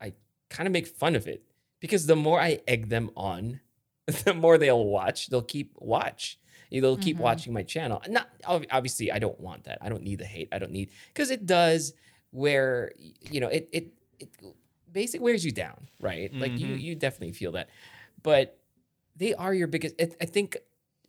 I kind of make fun of it because the more I egg them on, [laughs] the more they'll watch. They'll keep watch. They'll keep Mhm. watching my channel. Not obviously, I don't want that. I don't need the hate. I don't need because it does where you know it it it basically wears you down, right? Like you Mhm. you definitely feel that, but they are your biggest. I think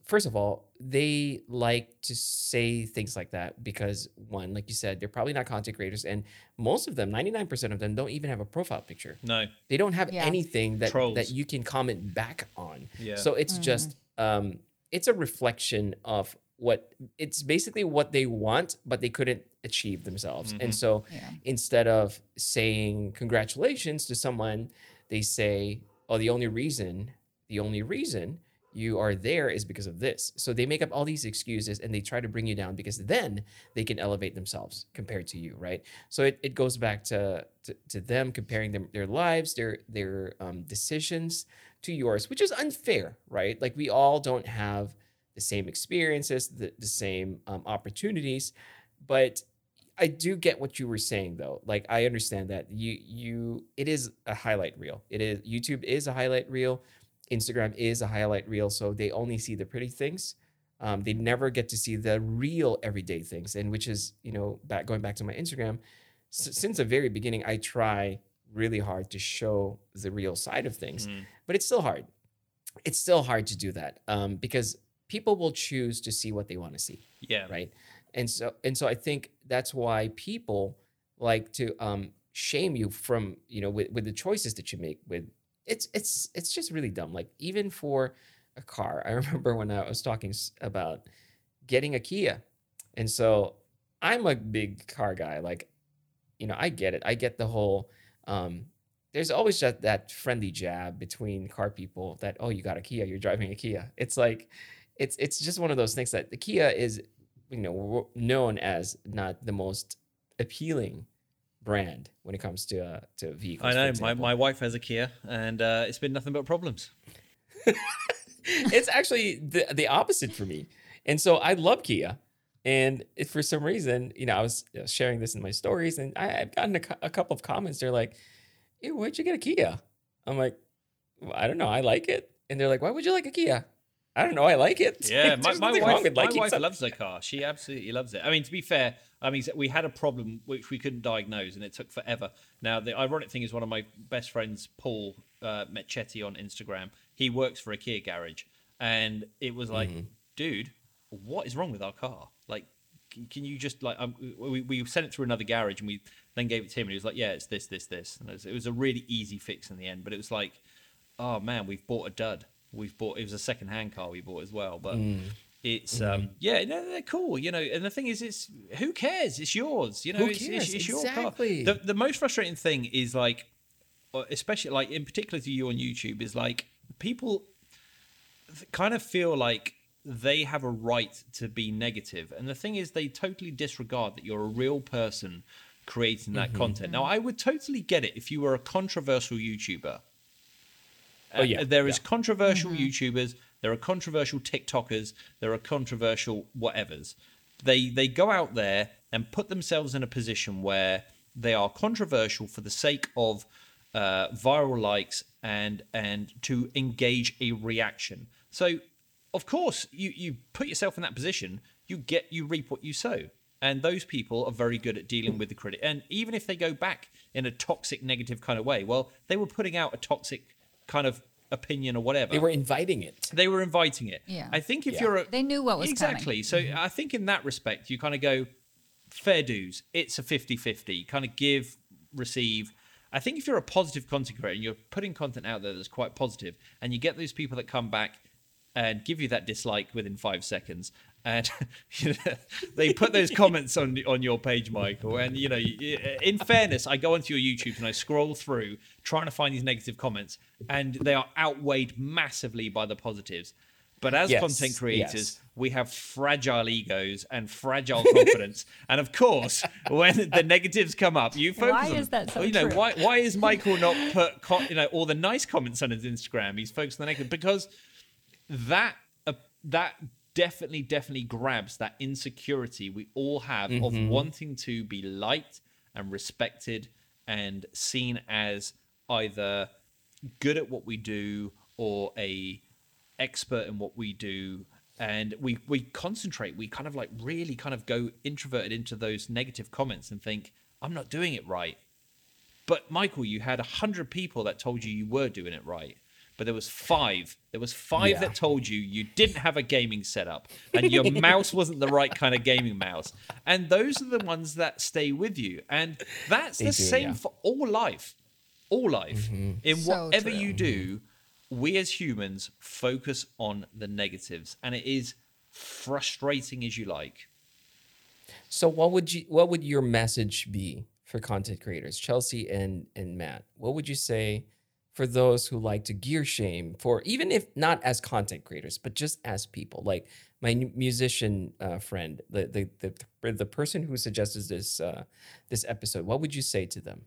first of all, they like to say things like that because one, like you said, they're probably not content creators, and most of them, ninety nine percent of them, don't even have a profile picture. no. They don't have Yeah. anything that Trolls. that you can comment back on. Yeah. So it's just um, it's a reflection of what it's basically what they want, but they couldn't achieve themselves. Mhm. And so Yeah. instead of saying congratulations to someone, they say, "Oh, the only reason, the only reason you are there is because of this." So they make up all these excuses and they try to bring you down because then they can elevate themselves compared to you, right? So it, it goes back to, to to them comparing them their lives, their their um, decisions to yours, which is unfair, right? Like we all don't have the same experiences, the, the same um, opportunities, but I do get what you were saying though. Like I understand that you you it is a highlight reel. It is YouTube is a highlight reel. Instagram is a highlight reel. So they only see the pretty things. Um, they never get to see the real everyday things. And which is, you know, back going back to my Instagram, s- since the very beginning, I try really hard to show the real side of things, Mm. but it's still hard. It's still hard to do that um, because people will choose to see what they want to see Yeah. right and so and so i think that's why people like to um shame you from you know with, with the choices that you make with it's it's it's just really dumb. Like even for a car i [laughs] remember when i was talking about getting a kia. And so i'm a big car guy like you know i get it. I get the whole um there's always just that friendly jab between car people that oh you got a kia you're driving a kia. It's like it's it's just one of those things that the kia is you know known as not the most appealing brand when it comes to uh, to vehicles. I know. My, my wife has a Kia, and uh, it's been nothing but problems. [laughs] it's actually the the opposite for me, and so I love Kia. And if for some reason, you know, I was uh, sharing this in my stories, and I, I've gotten a, a couple of comments. They're like, "Ew, where'd you get a Kia?" I'm like, well, "I don't know. I like it." And they're like, "Why would you like a Kia?" I don't know. I like it. [laughs] Yeah, my, my wife, my wife something. loves the car. She absolutely loves it. I mean, to be fair, I mean, we had a problem which we couldn't diagnose, and it took forever. Now, the ironic thing is, one of my best friends, Paul uh, Metchetti on Instagram, he works for a Kia garage, and it was like, Mm-hmm. dude, what is wrong with our car? Like, can you just like um, we, we sent it through another garage, and we then gave it to him, and he was like, yeah, it's this, this, this, and it was, it was a really easy fix in the end. But it was like, oh man, we've bought a dud. We've bought. It was a second hand car we bought as well, but. Mm. It's um yeah no, they're cool you know and the thing is it's who cares it's yours you know Who it's, it's, it's your Exactly. car the, the most frustrating thing is like uh, especially like in particular to you on YouTube is like people kind of feel like they have a right to be negative and the thing is they totally disregard that you're a real person creating that content now i would totally get it if you were a controversial youtuber Oh, yeah, Uh, there is yeah. controversial youtubers there are controversial tiktokers there are controversial whatevers. They they go out there and put themselves in a position where they are controversial for the sake of uh, viral likes and and to engage a reaction. So of course you you put yourself in that position you get you reap what you sow. And those people are very good at dealing with the critic. And even if they go back in a toxic negative kind of way well they were putting out a toxic kind of opinion or whatever They were inviting it. they were inviting it Yeah. i think if Yeah. you're a, They knew what was coming. exactly so mm-hmm. i think in that respect you kind of go fair dues it's a 50-50 kind of give receive i think if you're a positive content creator and you're putting content out there that's quite positive and you get those people that come back and give you that dislike within five seconds and you [laughs] know, they put those comments on on your page michael and you know in fairness i go onto your youtube and i scroll through trying to find these negative comments and they are outweighed massively by the positives but as Yes, content creators yes. we have fragile egos and fragile confidence. [laughs] and of course, when the negatives come up, you focus Why on, is that so well, you know, true? why why is Michael not put co- you know all the nice comments on his Instagram? He's focused on the negative because that uh, that definitely definitely grabs that insecurity we all have of wanting to be liked and respected and seen as either good at what we do or a expert in what we do. And we we concentrate. We kind of like really kind of go introverted into those negative comments and think i'm not doing it right. But michael you had a hundred people that told you you were doing it right but there was five there was five Yeah. that told you you didn't have a gaming setup and your [laughs] mouse wasn't the right kind of gaming mouse and those are the ones that stay with you and that's They the do, same yeah. for all life all life mm-hmm. in So whatever true. you do we as humans focus on the negatives and it is frustrating as you like So what would you what would your message be for content creators, Chelsea and and Matt? What would you say for those who like to gear shame for even if not as content creators, but just as people? Like my musician uh, friend, the, the the the person who suggested this uh, this episode. What would you say to them?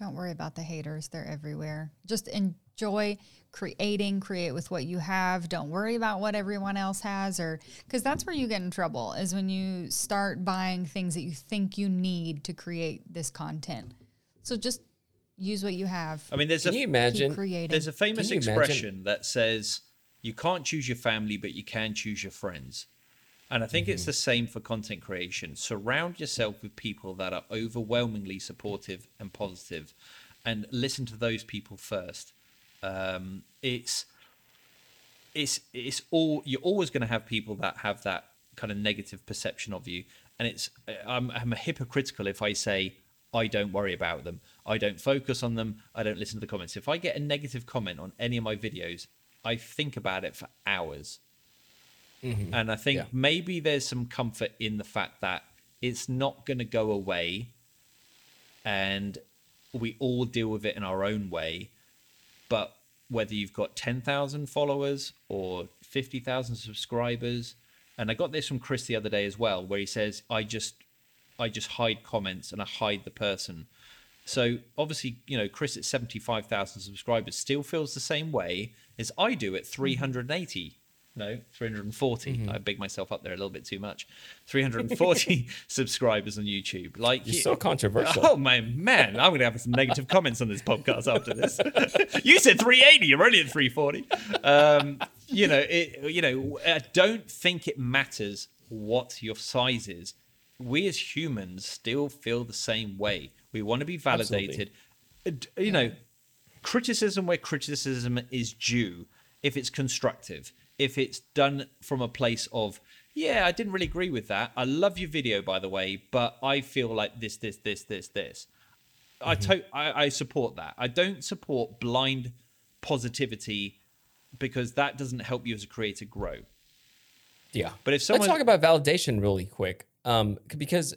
Don't worry about the haters. They're everywhere. Just enjoy creating, create with what you have. Don't worry about what everyone else has or cuz that's where you get in trouble is when you start buying things that you think you need to create this content. So just use what you have. i mean there's Can a you imagine? creating. there's a famous Can you imagine- expression that says you can't choose your family but you can choose your friends and i think it's Mm-hmm. the same for content creation surround yourself with people that are overwhelmingly supportive and positive and listen to those people first um, it's it's it's all you're always going to have people that have that kind of negative perception of you and it's I'm, I'm hypocritical if i say i don't worry about them i don't focus on them i don't listen to the comments. If i get a negative comment on any of my videos i think about it for hours. Mm-hmm. And i think Yeah. maybe there's some comfort in the fact that it's not going to go away and we all deal with it in our own way. But whether you've got 10,000 followers or 50,000 subscribers and I got this from Chris the other day as well where he says I just I just hide comments and I hide the person so obviously you know Chris at 75,000 subscribers still feels the same way as I do at 380 no 340 I big myself up there a little bit too much 340 [laughs] subscribers on YouTube like You're you- so controversial. Oh my man, I'm gonna have some negative comments on this podcast after this. [laughs] you said 380, you're only at 340. Um, you know, it, you know, I don't think it matters what your size is. We as humans still feel the same way. We want to be validated. Uh, d- You know, criticism where criticism is due, if it's constructive, if it's done from a place of, yeah, I didn't really agree with that. I love your video, by the way, but I feel like this, this, this, this, this. I, to- I I support that. I don't support blind positivity because that doesn't help you as a creator grow. Yeah. But if someone Let's talk about validation really quick, um, because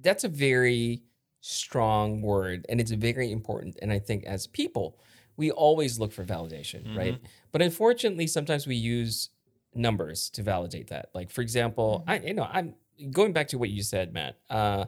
that's a very strong word and it's very important. And I think as people, we always look for validation, right? But unfortunately, sometimes we use numbers to validate that. Like, for example, I you know I'm going back to what you said, Matt. Uh,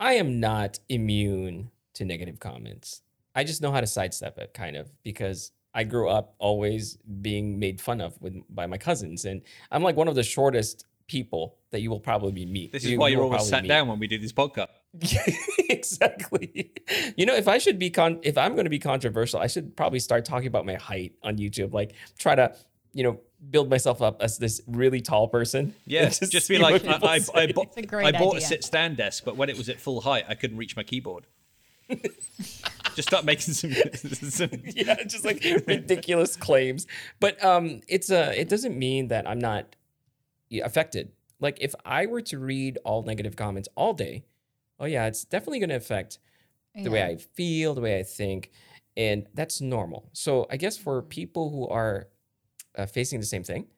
I am not immune to negative comments. I just know how to sidestep it, kind of, because I grew up always being made fun of with by my cousins, and I'm like one of the shortest people that you will probably meet. this is You- why you you're always sat meet. down when we do this podcast. [laughs] exactly. You know, if I should be con, if I'm going to be controversial, I should probably start talking about my height on YouTube. Like, try to, you know, build myself up as this really tall person. [laughs] Yeah, and just, be like, I, I, I, say. bought, a I bought a sit stand desk, but when it was at full height, I couldn't reach my keyboard. [laughs] just start making some. some yeah, just like ridiculous claims. But um, it's a it doesn't mean that I'm not affected. Like if I were to read all negative comments all day, oh yeah, it's definitely going to affect the way I feel, the way I think, and that's normal. So I guess for people who are uh, facing the same thing,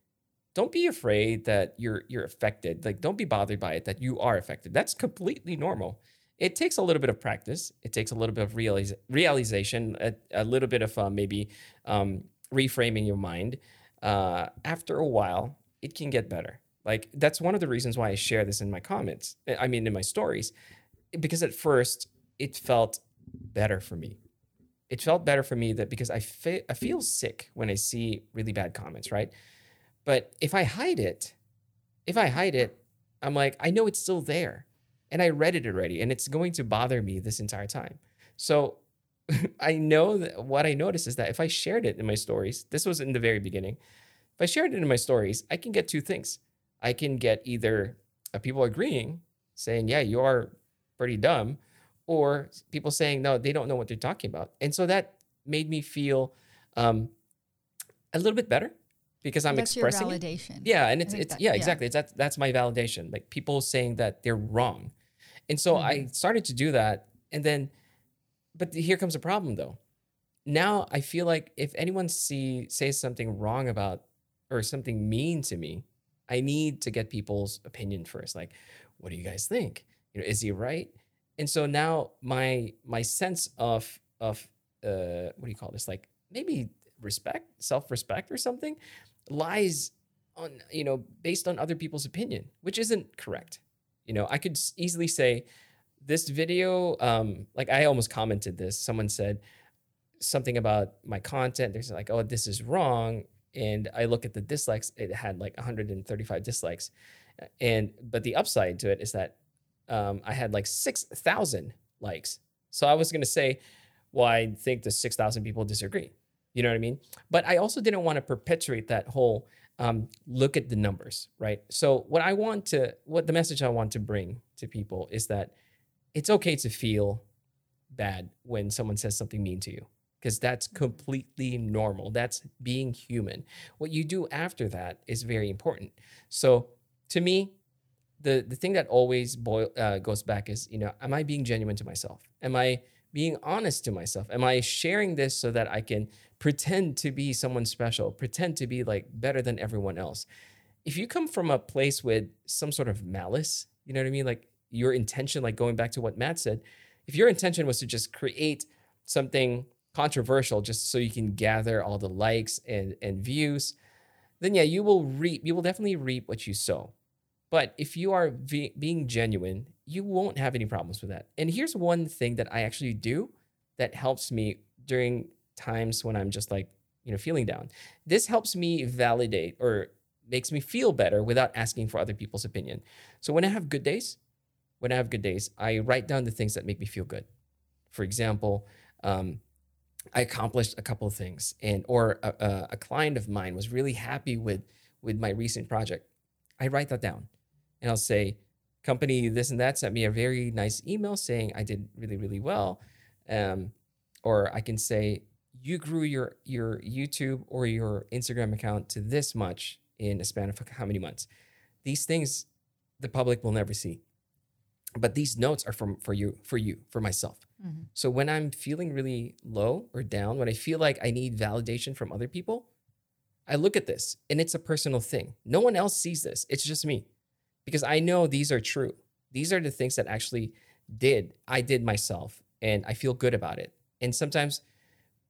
don't be afraid that you're you're affected. Like don't be bothered by it that you are affected. That's completely normal. It takes a little bit of practice. It takes a little bit of realiz- realization, a, a little bit of uh, maybe um, reframing your mind. Uh, after a while, it can get better. Like that's one of the reasons why I share this in my comments. I mean, in my stories, because at first it felt better for me. It felt better for me that because I fe- I feel sick when I see really bad comments, right? But if I hide it, if I hide it, I'm like I know it's still there, and I read it already, and it's going to bother me this entire time. So [laughs] I know that what I noticed is that if I shared it in my stories, this was in the very beginning. If I shared it in my stories, I can get two things. I can get either uh, people agreeing, saying, "Yeah, you are pretty dumb," or people saying, "No, they don't know what they're talking about." And so that made me feel um, a little bit better because I'm That's your expressing it. validation. Yeah, and it's it's that- yeah, yeah. exactly. It's that's that's my validation. Like people saying that they're wrong. And so I started to do that and then but here comes a problem though. Now I feel like if anyone see says something wrong about or something mean to me, I need to get people's opinion first. Like, what do you guys think? You know, is he right? And so now my my sense of of uh what do you call this? Like maybe respect, self-respect or something lies on you know based on other people's opinion which isn't correct. You know i could easily say this video um like i almost commented this. Someone said something about my content. There's like oh this is wrong. And i look at the dislikes. It had like 135 dislikes. And but the upside to it is that um, i had like 6000 likes so i was going to say well i think the 6000 people disagree you know what i mean but i also didn't want to perpetuate that whole um, look at the numbers, right? So what I want to, what the message I want to bring to people is that it's okay to feel bad when someone says something mean to you because that's completely normal. That's being human. What you do after that is very important. So to me, the the thing that always boil uh, goes back is you know, am I being genuine to myself? Am I being honest to myself? Am I sharing this so that I can pretend to be someone special, pretend to be like better than everyone else? If you come from a place with some sort of malice, you know what I mean? Like your intention, like going back to what Matt said, if your intention was to just create something controversial just so you can gather all the likes and, and views, then yeah, you will reap, you will definitely reap what you sow. But if you are being genuine, you won't have any problems with that. And here's one thing that I actually do that helps me during times when I'm just like, you know, feeling down. This helps me validate or makes me feel better without asking for other people's opinion. So when I have good days, when I have good days, I write down the things that make me feel good. For example, um, I accomplished a couple of things, and or a, a, a client of mine was really happy with with my recent project. I write that down, and I'll say, "Company this and that sent me a very nice email saying I did really really well," um, or I can say, "You grew your your YouTube or your Instagram account to this much in a span of how many months?" These things the public will never see but these notes are from for you for you for myself so when i'm feeling really low or down when i feel like i need validation from other people I look at this and it's a personal thing. No one else sees this. It's just me because I know these are true. These are the things that actually did. I did myself and I feel good about it. And sometimes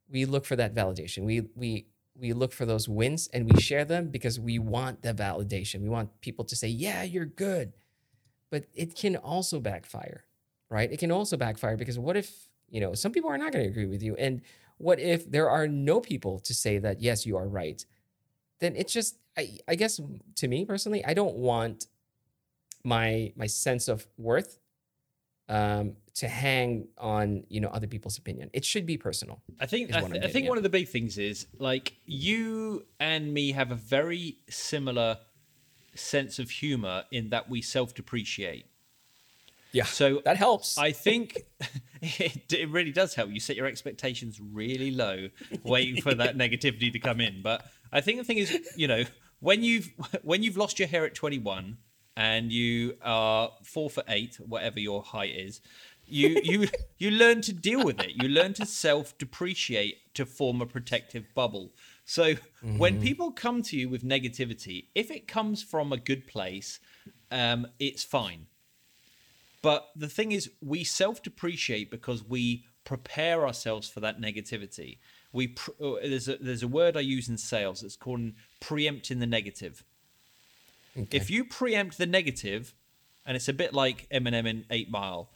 we look for that validation. We we we look for those wins and we share them because we want the validation. We want people to say, "Yeah, you're good." But it can also backfire, right? It can also backfire because what if, you know, some people are not going to agree with you and what if there are no people to say that yes, you are right? Then it's just I, I guess to me personally, I don't want my my sense of worth um, to hang on you know other people's opinion. It should be personal. I think I, th- I'm think one of the big things is like you and me have a very similar sense of humor in that we self-depreciate. Yeah, So that helps. I think [laughs] it, it really does help. You set your expectations really low, waiting for that [laughs] negativity to come in. But I think the thing is, you know, when you've [laughs] when you've lost your hair at 21 and you are four for eight, whatever your height is, you [laughs] you you learn to deal with it. You learn to self depreciate to form a protective bubble. So when people come to you with negativity, if it comes from a good place, um, it's fine. But the thing is, we self depreciate because we prepare ourselves for that negativity. We pr- uh, there's a there's a word I use in sales. It's called preempting the negative. If you preempt the negative, and it's a bit like Eminem in Eight Mile,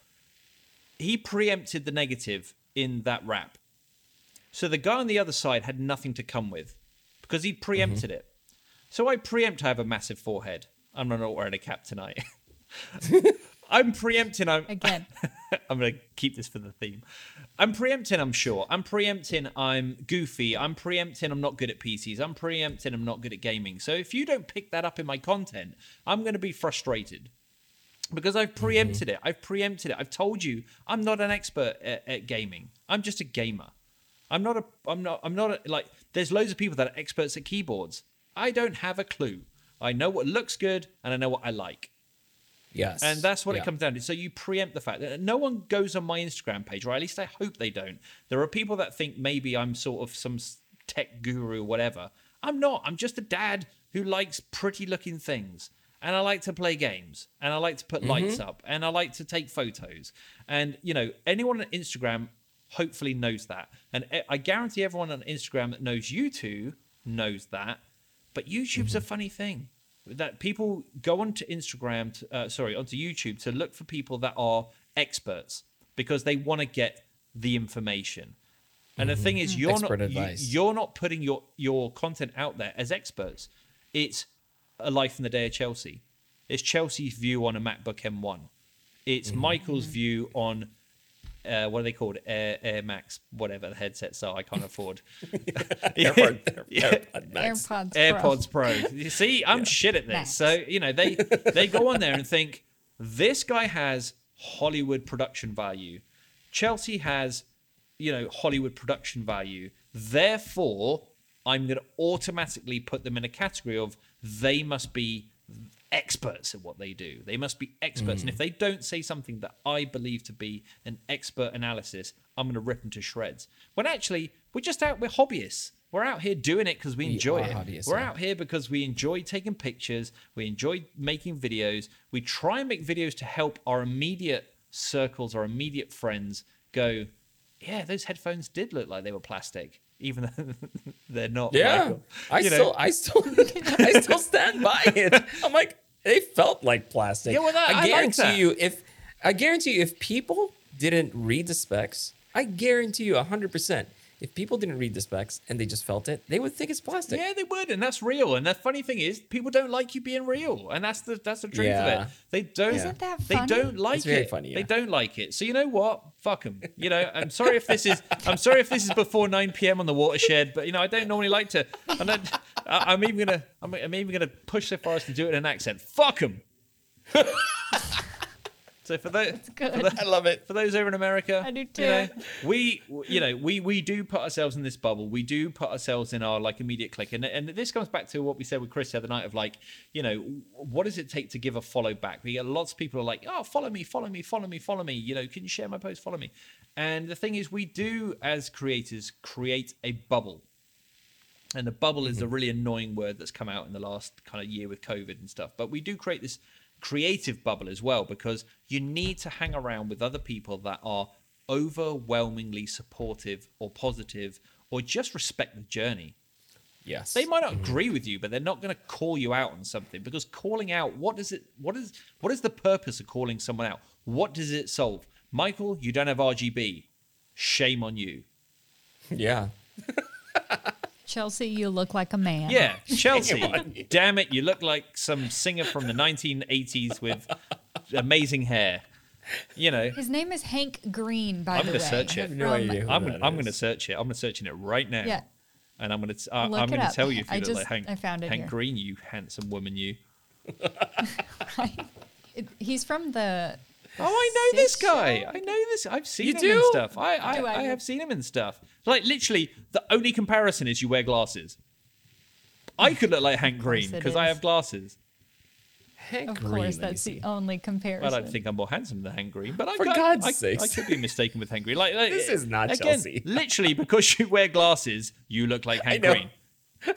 he preempted the negative in that rap. So the guy on the other side had nothing to come with because he preempted mm-hmm. it. So I preempt I have a massive forehead. I'm not wearing a cap tonight. [laughs] I'm preempting. I'm Again. [laughs] I'm going to keep this for the theme. I'm preempting, I'm sure. I'm preempting, I'm goofy. I'm preempting, I'm not good at PCs. I'm preempting, I'm not good at gaming. So if you don't pick that up in my content, I'm going to be frustrated because I've mm-hmm. preempted it. I've preempted it. I've told you I'm not an expert at, at gaming. I'm just a gamer. I'm not a. I'm not. I'm not a, like. There's loads of people that are experts at keyboards. I don't have a clue. I know what looks good and I know what I like. Yes, And that's what Yeah. it comes down to. So you preempt the fact that no one goes on my Instagram page, or at least I hope they don't. There are people that think maybe I'm sort of some tech guru or whatever. I'm not. I'm just a dad who likes pretty looking things. And I like to play games. And I like to put lights mm-hmm. up. And I like to take photos. And, you know, anyone on Instagram hopefully knows that. And I guarantee everyone on Instagram that knows you two knows that. But YouTube's a mm-hmm. funny thing that people go onto Instagram, to, uh, sorry, onto YouTube to look for people that are experts because they want to get the information. And the thing is, you're Expert not you, you're not putting your your content out there as experts. It's a life in the day of Chelsea. It's Chelsea's view on a MacBook M1. It's Michael's view on uh, what are they called? Air, Air Max, whatever the headsets are. I can't afford. [laughs] AirPod, AirPod Max. AirPods. Pro. AirPods Pro. You see, I'm shit at this. Max. So you know, they they go on there and think this guy has Hollywood production value. Chelsea has, you know, Hollywood production value. Therefore, I'm going to automatically put them in a category of they must be experts at what they do. They must be experts. And mm. if they don't say something that I believe to be an expert analysis, I'm going to rip them to shreds. When actually, we're just out, we're hobbyists. We're out here doing it because we We enjoy it. hobbyists, We're yeah. out here because we enjoy taking pictures. We enjoy making videos. We try and make videos to help our immediate circles, our immediate friends go, yeah, those headphones did look like they were plastic, even though [laughs] they're not. Yeah, Michael." I still, I still, [laughs] I still stand by it. I'm like, they felt like plastic. Yeah, well, that- I like guarantee you, if I guarantee you, if people didn't read the specs, I guarantee you, hundred percent, if people didn't read the specs and they just felt it, they would think it's plastic. Yeah, they would, and that's real. And the funny thing is, people don't like you being real, and that's the that's the truth Yeah. of it. They don't. Isn't that funny? They don't like It's very it. funny, They don't like it. So you know what? Fuck them. You know, I'm sorry if this is I'm sorry if this is before 9 p.m. on the watershed, but you know, I don't normally like to. I'm, not, I'm even gonna I'm, I'm even gonna push so far as to do it in an accent. Fuck them. [laughs] so for those for the- I love it. for those over in America, I do You too. know, we, you know, we we do put ourselves in this bubble. We do put ourselves in our like immediate click, and and this comes back to what we said with Chris the other night of like, you know, what does it take to give a follow back? We get lots of people are like, oh, follow me, follow me, follow me, follow me. You know, can you share my post? Follow me. And the thing is, we do as creators create a bubble. And the bubble is mm-hmm. a really annoying word that's come out in the last kind of year with COVID and stuff. But we do create this creative bubble as well because you need to hang around with other people that are overwhelmingly supportive or positive or just respect the journey. Yes. They might not mm-hmm. agree with you, but they're not going to call you out on something because calling out what does it what is what is the purpose of calling someone out? What does it solve? Michael, you don't have RGB. Shame on you. Yeah. [laughs] Chelsea, you look like a man. Yeah, Chelsea. [laughs] damn it, you look like some singer from the 1980s with amazing hair. You know, His name is Hank Green, by I'm the gonna way. search it. I have no From- idea. who I'm gonna, I'm gonna search it. I'm gonna searching it right now. Yeah. And I'm gonna t- uh, Look I'm gonna up. tell you if you I look just- like Hank, I found it Hank here. Green, you handsome woman, you. [laughs] It- he's from the. Oh, I know this guy. show? I know this. I've seen You him do? and stuff. I I, Do I? I have seen him in stuff. Like literally, the only comparison is you wear glasses. I could look like Hank Green because I have glasses. Hank Of Green, course, that's the only comparison. I don't think I'm more handsome than Hank Green, but I For could, God's I, I sakes. could be mistaken with Hank Green. Like, like, [laughs] This is not again, Chelsea. [laughs] literally, because you wear glasses, you look like Hank. Green. [laughs]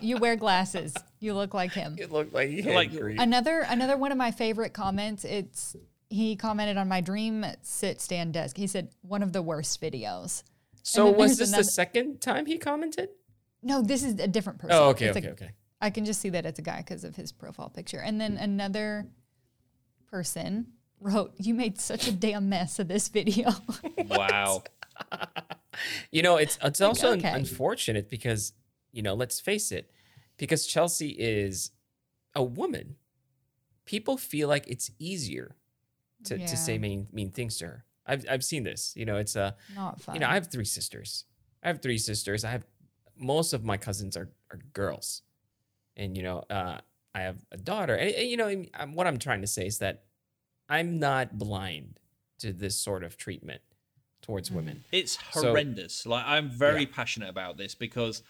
You wear glasses. You look like him. It looked like Hank Like- Green. Another another one of my favorite comments. It's he commented on my dream sit stand desk. He said one of the worst videos. So was this another- the second time he commented? No, this is a different person. Oh, okay, It's a- okay, okay. I can just see that it's a guy because of his profile picture. And then another person wrote, "You made such a damn mess of this video." [laughs] Wow. You know, it's it's also un- okay. unfortunate because you know, let's face it, because Chelsea is a woman, people feel like it's easier to, to say mean mean things to her. I've I've seen this. You know, it's a Not fun. you know, I have three sisters. I have three sisters. I have most of my cousins are, are girls, and you know, uh, I have a daughter. And, and, you know, I'm- what I'm trying to say is that I'm not blind to this sort of treatment towards women. It's So- horrendous. like I'm very Yeah. passionate about this because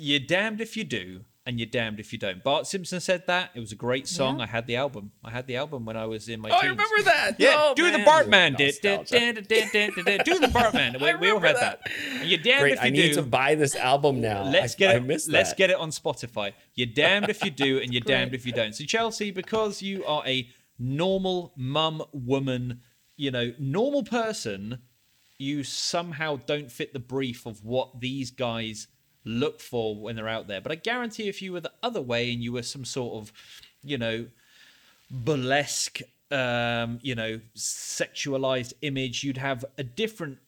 you're damned if you do and you're damned if you don't. Bart Simpson said that. It was a great song. Yeah. I had the album. I had the album when I was in my Oh, I remember that. Yeah, Oh, do the. Bartman. Do the Bartman. [laughs] We, I we all remember had that. that. You're damned Great. if you I need to buy this album now. Let's get I it. missed let's that. get it on Spotify. You're damned if you do, [laughs] and you're damned if you don't. So Chelsea, because you are a normal mum, woman, you know, normal person, you somehow don't fit the brief of what these guys look for when they're out there. But I guarantee, if you were the other way and you were some sort of, you know, burlesque, um, you know, sexualized image, you'd have a different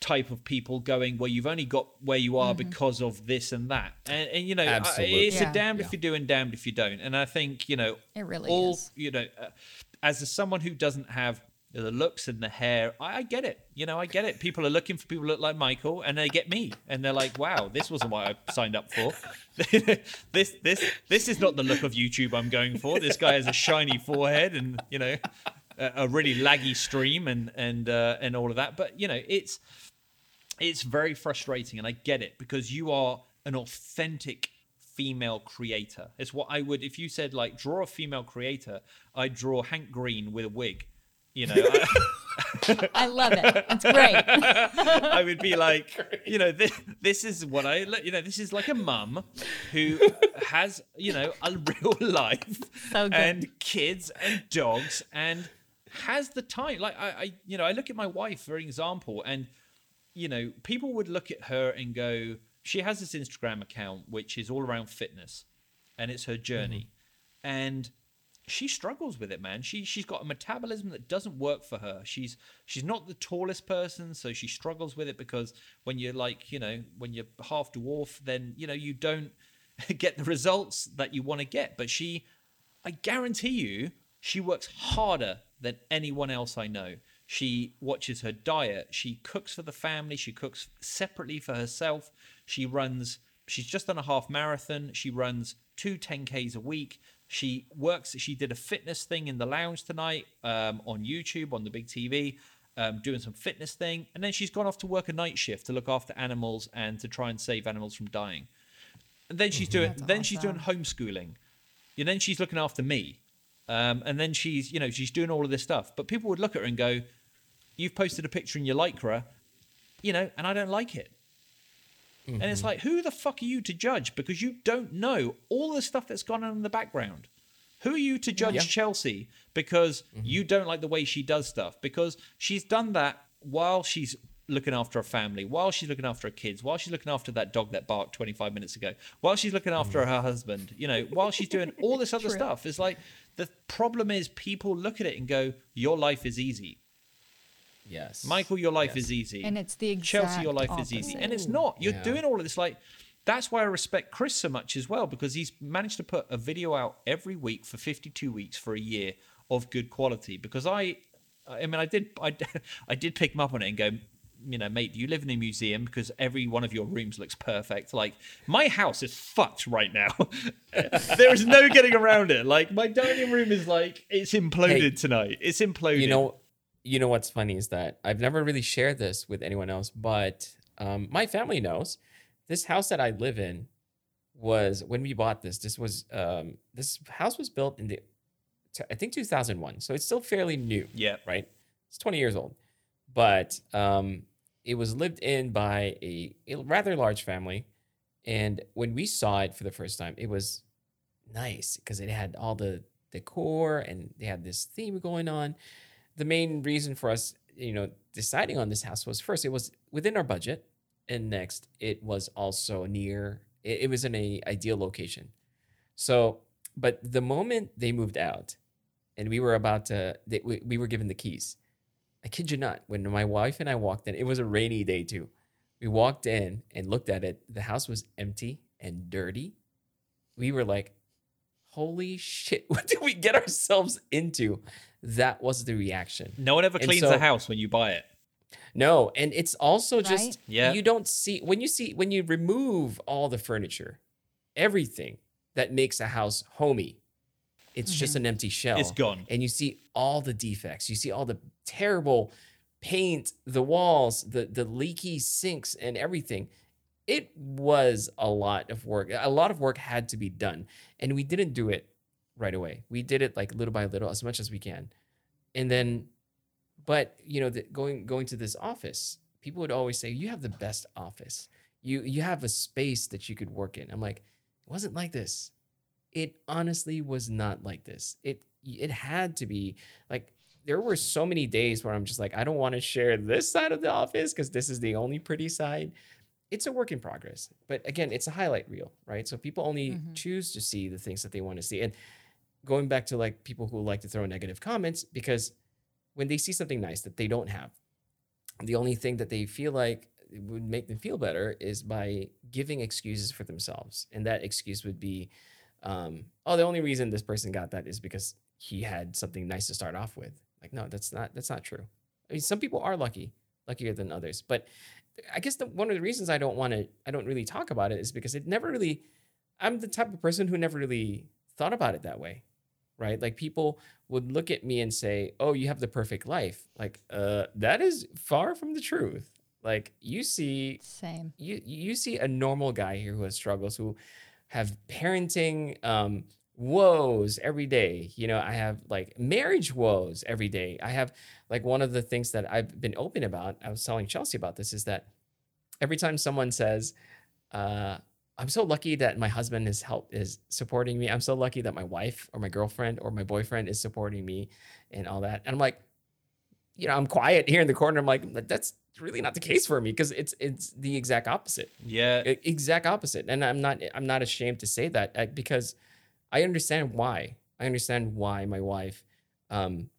type of people going where you've only got where you are because of this and that. And, and you know, Absolutely. it's Yeah. a damned Yeah. if you do and damned if you don't. And I think, you know, It really all, is. you know, uh, as a, someone who doesn't have the looks and the hair, I, I get it. You know, I get it. People are looking for people look like Michael, and they get me, and they're like, "Wow, this wasn't what I signed up for. [laughs] this, this, this is not the look of YouTube I'm going for. This guy has a shiny forehead, and you know, a, a really laggy stream, and and uh, and all of that. But you know, it's it's very frustrating, and I get it because you are an authentic female creator. It's what I would if you said like draw a female creator, I'd draw Hank Green with a wig. You know, I, love it. It's great. [laughs] I would be like, you know, this, this is what I, you know, this is like a mum who has, you know, a real life So and kids and dogs and has the time. Like I, I, you know, I look at my wife for example, and you know, people would look at her and go, she has this Instagram account which is all around fitness, and it's her journey, mm-hmm. and she struggles with it, man. She she's got a metabolism that doesn't work for her. She's she's not the tallest person, so she struggles with it because when you're like, you know, when you're half dwarf, then you know you don't [laughs] get the results that you want to get. But she, I guarantee you, she works harder than anyone else I know. She watches her diet. She cooks for the family. She cooks separately for herself. She runs. She's just done a half marathon. She runs two 10Ks a week. She works. She did a fitness thing in the lounge tonight um, on YouTube on the big TV, um, doing some fitness thing. And then she's gone off to work a night shift to look after animals and to try and save animals from dying. And then she's doing. That's then she's doing homeschooling. And then she's looking after me. Um, and then she's, you know, she's doing all of this stuff. But people would look at her and go, "You've posted a picture in your lycra, you know, and I don't like it." Mm-hmm. And it's like, who the fuck are you to judge? Because you don't know all the stuff that's gone on in the background. Who are you to judge Yeah. Chelsea because mm-hmm. you don't like the way she does stuff? Because she's done that while she's looking after a family, while she's looking after her kids, while she's looking after that dog that barked 25 minutes ago, while she's looking mm-hmm. after her husband, you know, while she's doing all this [laughs] other stuff. It's like the problem is people look at it and go, Your life is easy. Yes. Michael, your life Yes. is easy. And it's the exact Chelsea, your life exact is easy. And it's not. You're Yeah. doing all of this. Like, that's why I respect Chris so much as well, because he's managed to put a video out every week for 52 weeks for a year of good quality. Because I, I mean, I did, [laughs] I, I did pick him up on it and go, you know, mate, do you live in a museum? Because every one of your rooms looks perfect. Like, my house is fucked right now. [laughs] there is no getting around it. Like, my dining room is like, it's imploded Hey, tonight. It's imploded. you know you know what's funny is that i've never really shared this with anyone else but um, my family knows. This house that i live in was when we bought this this was um, this house was built in the I think 2001 so it's still fairly new Yeah. right? It's 20 years old. But um, it was lived in by a, a rather large family and when we saw it for the first time it was nice because it had all the decor and they had this theme going on the main reason for us, you know, deciding on this house was first, it was within our budget, and next, it was also near. It, it was in a ideal location. So, but the moment they moved out, and we were about to, they, we, we were given the keys. I kid you not, when my wife and I walked in, it was a rainy day too. We walked in and looked at it. The house was empty and dirty. We were like, holy shit, [laughs] what did we get ourselves into? That was the reaction. No one ever cleans so- a house when you buy it. No, and it's also Right? just Yeah. you don't see when you see when you remove all the furniture, everything that makes a house homey, it's just mm-hmm. an empty shell. It's gone. And you see all the defects. You see all the terrible paint, the walls, the the leaky sinks and everything. It was a lot of work. A lot of work had to be done, and we didn't do it right away. We did it like little by little, as much as we can, and then but you know the, going going to this office people would always say you have the best office. You you have a space that you could work in. I'm like it wasn't like this. It honestly was not like this. It it had to be like there were so many days where i'm just like i don't want to share this side of the office because this is the only pretty side it's a work in progress but again it's a highlight reel right so people only Mhm. choose to see the things that they want to see and going back to like people who like to throw negative comments because when they see something nice that they don't have, the only thing that they feel like would make them feel better is by giving excuses for themselves. And that excuse would be, um, oh, the only reason this person got that is because he had something nice to start off with. Like, no, that's not that's not true. I mean, some people are lucky, luckier than others. But I guess the, one of the reasons I don't want to, I don't really talk about it is because it never really. I'm the type of person who never really thought about it that way right? Like people would look at me and say, "Oh, you have the perfect life." Like, uh, that is far from the truth. Like you see, Same. you you see a normal guy here who has struggles, who have parenting um, woes every day. You know, I have like marriage woes every day. I have like one of the things that I've been open about. I was telling Chelsea about this is that every time someone says, uh, "I'm so lucky that my husband is help is supporting me. I'm so lucky that my wife or my girlfriend or my boyfriend is supporting me," and all that, and I'm like, you know, I'm quiet here in the corner. I'm like, that's really not the case for me because it's it's the exact opposite Yeah. exact opposite and i'm not i'm not ashamed to say that uh, because i understand why. I understand why my wife um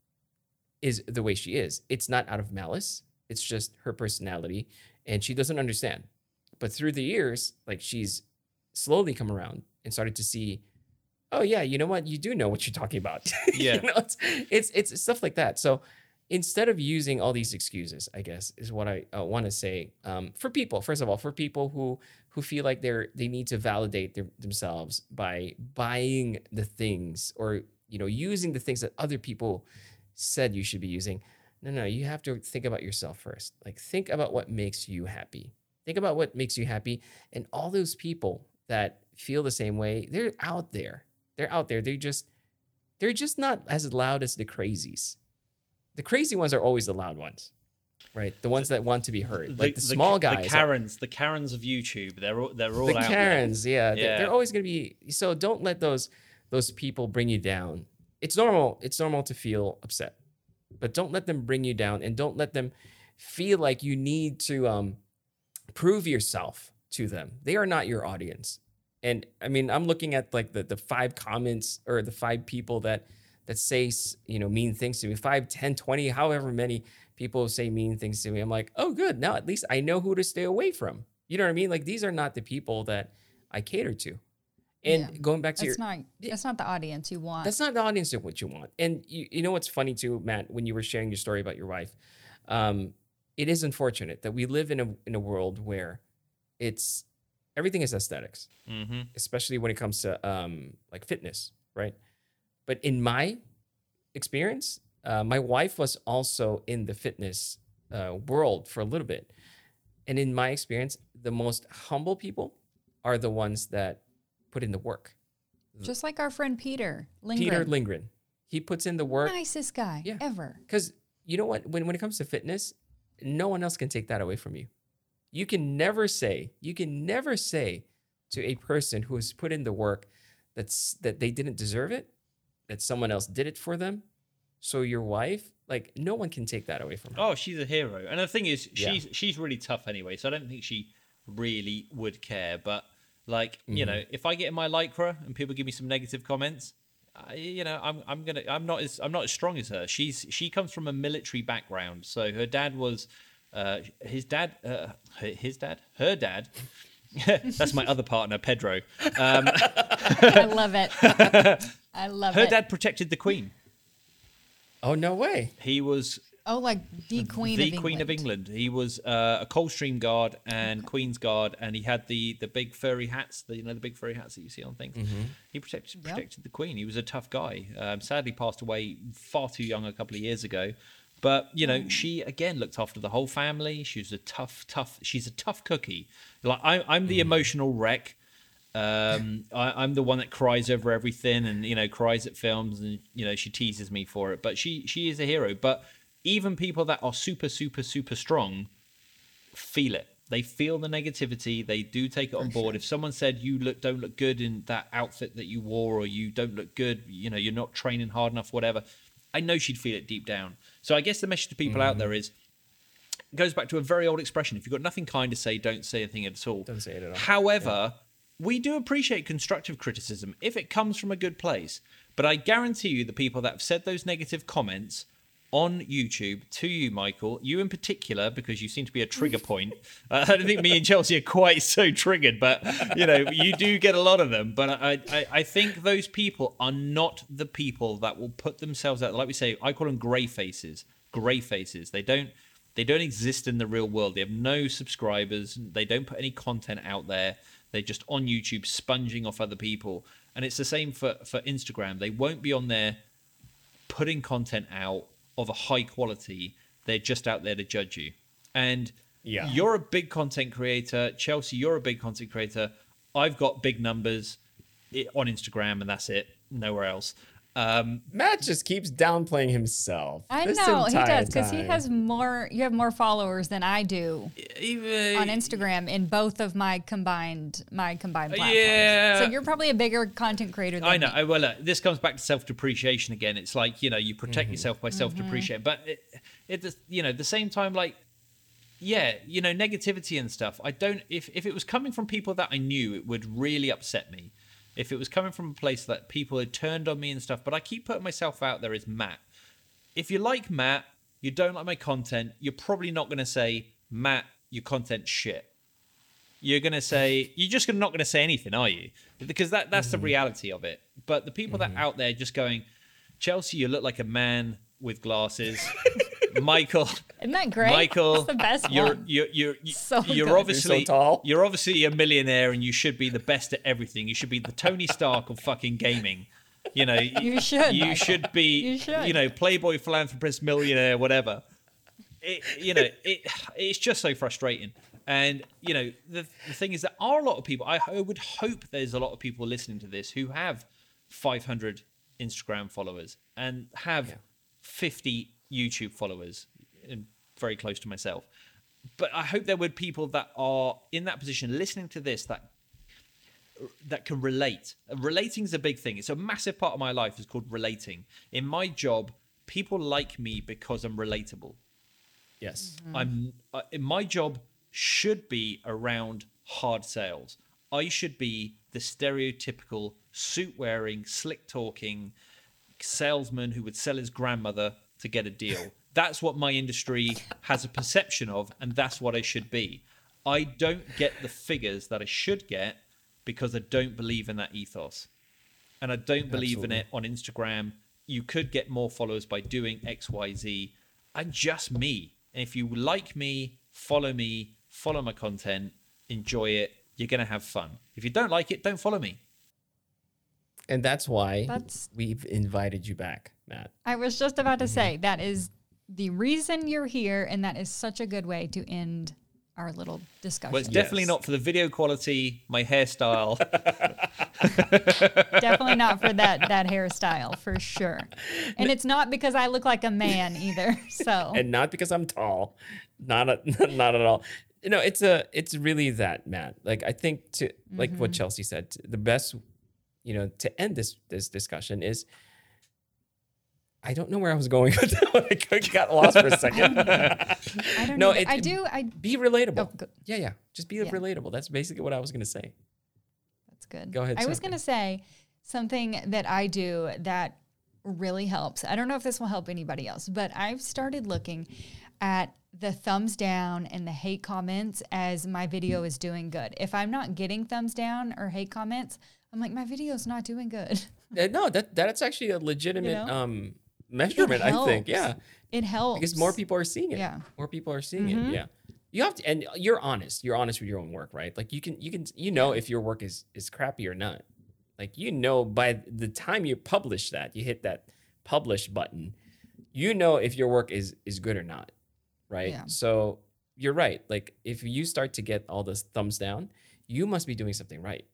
is the way she is. It's not out of malice. It's just her personality and she doesn't understand. But through the years like she's slowly come around and started to see oh yeah you know what? You do know what you're talking about. [laughs] Yeah. you know, it's, it's it's stuff like that. So instead of using all these excuses i guess is what i uh, want to say um, for people first of all for people who who feel like they're they need to validate their, themselves by buying the things or you know using the things that other people said you should be using. No no you have to think about yourself first. Like think about what makes you happy. Think about what makes you happy. And all those people that feel the same way they're out there. They're out there. They just they're just not as loud as the crazies the crazy ones are always the loud ones right? The ones that want to be heard, like the, small guys, the Karens, the Karens of YouTube. They're all, they're all the out Karens, yeah, Yeah. they're always going to be. So don't let those those people bring you down. It's normal. It's normal to feel upset, but don't let them bring you down, and don't let them feel like you need to um, prove yourself to them. They are not your audience. And I mean, I'm looking at like the the five comments or the five people that that say s- you know mean things to me. Five, 10, 20, however many people say mean things to me. I'm like, oh, good. Now at least I know who to stay away from. You know what I mean? Like these are not the people that I cater to. And Yeah. going back to That's your not that's not the audience you want. that's not the audience of what you want. And you, you know what's funny too, Matt, when you were sharing your story about your wife, um, it is unfortunate that we live in a in a world where it's everything is aesthetics, Mm-hmm. especially when it comes to um, like fitness, right? But in my experience, uh, my wife was also in the fitness uh, world for a little bit, and in my experience, the most humble people are the ones that put in the work. Just like our friend Peter Lindgren. Peter Lindgren, he puts in the work. nicest guy Yeah. ever. Because you know what? When when it comes to fitness, no one else can take that away from you. You can never say, you can never say to a person who has put in the work that's that they didn't deserve it, that someone else did it for them. So your wife, like no one can take that away from her. Oh, she's a hero. And the thing is, Yeah. she's she's really tough anyway. So I don't think she really would care. But like, you Mm-hmm. know, if I get in my lycra and people give me some negative comments, I, you know, I'm I'm gonna I'm not as I'm not as strong as her. She's she comes from a military background. So her dad was, uh, his dad, uh, his dad, her dad. [laughs] That's my other partner, Pedro. Um, [laughs] I love it. [laughs] I love her it. dad protected the queen. Oh no way! He was oh, like the Queen the of England. Queen of England. He was uh, a Coldstream Guard and Queen's Guard, and he had the the big furry hats, the you know the big furry hats that you see on things. He protected Yep. protected the Queen. He was a tough guy. Um, sadly, passed away far too young a couple of years ago. But you know, she again looked after the whole family. She was a tough, tough. She's a tough cookie. Like I, I'm the emotional wreck. Um, I, I'm the one that cries over everything, and you know, cries at films, and you know, she teases me for it. But she, she is a hero. But even people that are super, super, super strong feel it. They feel the negativity. They do take it on board. If someone said you look don't look good in that outfit that you wore, or you don't look good, you know, you're not training hard enough, whatever. I know she'd feel it deep down. So I guess the message to people out there is it goes back to a very old expression. If you've got nothing kind to say, don't say anything at all. Don't say it at all. However, we do appreciate constructive criticism if it comes from a good place. But I guarantee you, the people that have said those negative comments on YouTube to you, Michael, you in particular, because you seem to be a trigger point. [laughs] Uh, I don't think me and Chelsea are quite so triggered, but you know, you do get a lot of them. But I, I, I think those people are not the people that will put themselves out. Like we say, I call them grey faces. Grey faces. They don't. They don't exist in the real world. They have no subscribers. They don't put any content out there. They're just on YouTube sponging off other people. And it's the same for, for Instagram. They won't be on there putting content out of a high quality. They're just out there to judge you. And Yeah. you're a big content creator. Chelsea, you're a big content creator. I've got big numbers eh, on Instagram, and that's it. Nowhere else. Um, Matt just keeps downplaying himself. I know he does because he has more. You have more followers than I do even on Instagram in both of my combined my combined platforms. Yeah. So you're probably a bigger content creator. than I know. me. I, well, uh, this comes back to self depreciation again. It's like you know you protect Mm-hmm. yourself by self depreciating, but it, it you know at the same time like yeah you know negativity and stuff. I don't if if it was coming from people that I knew, it would really upset me. If it was coming from a place that people had turned on me and stuff, but I keep putting myself out there as Matt. If you like Matt, you don't like my content, you're probably not going to say Matt, your content's shit. You're going to say you're just not going to say anything are you? Because that that's the mm-hmm. reality of it. But the people that mm-hmm. out there just going chelsea you look like a man with glasses. [laughs] Michael Isn't that great? michael That's the best you're one. you're you're, So you're good. obviously You're so tall. you're obviously a millionaire and you should be the best at everything you should be the tony stark of fucking gaming you know [laughs] You should, you Michael. should be You should. you know playboy philanthropist millionaire whatever it, you know, it it's just so frustrating. And you know, the, the thing is, there are a lot of people. I, I would hope there's a lot of people listening to this who have 500 Instagram followers and have 50 YouTube followers. And very close to myself. But I hope there were people that are in that position listening to this that that can relate. Relating is a big thing. It's a massive part of my life. It's called relating. In my job, people like me because I'm relatable. Yes. I'm uh, my job should be around hard sales. I should be the stereotypical suit wearing, slick talking salesman who would sell his grandmother to get a deal. That's what my industry has a perception of, and that's what I should be. I don't get the figures that I should get because I don't believe in that ethos. And I don't believe in it on Instagram. You could get more followers by doing XYZ. I'm just me. And if you like me, follow me, follow my content, enjoy it, you're going to have fun. If you don't like it, don't follow me. And that's why That's- we've invited you back, Matt. I was just about to Mm-hmm. say that is the reason you're here, and that is such a good way to end our little discussion. Well, it's definitely Yes. not for the video quality, my hairstyle. [laughs] definitely not for that that hairstyle for sure. And it's not because I look like a man either. [laughs] So and not because I'm tall, not a, [laughs] not at all. You know, it's a it's really that Matt. Like I think to like what mm-hmm. Chelsea said, the best, you know, to end this this discussion is. I don't know where I was going [laughs] with that one. I got lost for a second. [laughs] I don't [laughs] No, know. it- I do. I be relatable. Oh. Yeah, yeah. Just be Yeah. relatable. That's basically what I was going to say. That's good. Go ahead, I was going to say something that I do that really helps. I don't know if this will help anybody else, but I've started looking at the thumbs down and the hate comments as my video is doing good. If I'm not getting thumbs down or hate comments, I'm like, my video's not doing good. Uh, no, that that's actually a legitimate know? um measurement. I think. Yeah, It helps. because more people are seeing it. Yeah. Mm-hmm. more people are seeing it. Yeah, you have to, and you're honest. You're honest with your own work, right? Like you can, you can, you know if your work is is crappy or not. Like you know by the time you publish that, you hit that publish button, you know if your work is is good or not, right? Yeah. So you're right. Like if you start to get all this thumbs down, you must be doing something right.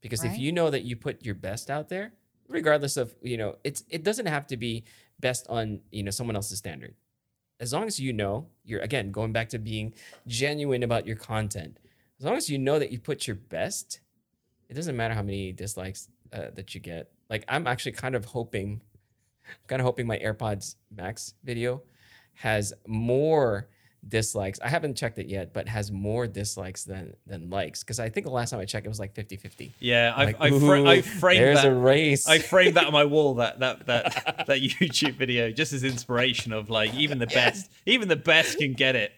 Because if you know that you put your best out there, regardless of, you know, it's it doesn't have to be best on, you know, someone else's standard. As long as you know, you're again going back to being genuine about your content. As long as you know that you put your best, it doesn't matter how many dislikes uh, that you get. Like I'm actually kind of hoping [laughs] kind of hoping my AirPods Max video has more dislikes. I haven't checked it yet, but has more dislikes than than likes because I think the last time I checked it was like 50-50. Yeah, I've, Like, I, fra- I framed there's that. a race. I framed that on my wall. That that that [laughs] that YouTube video just as inspiration of like even the best, even the best can get it.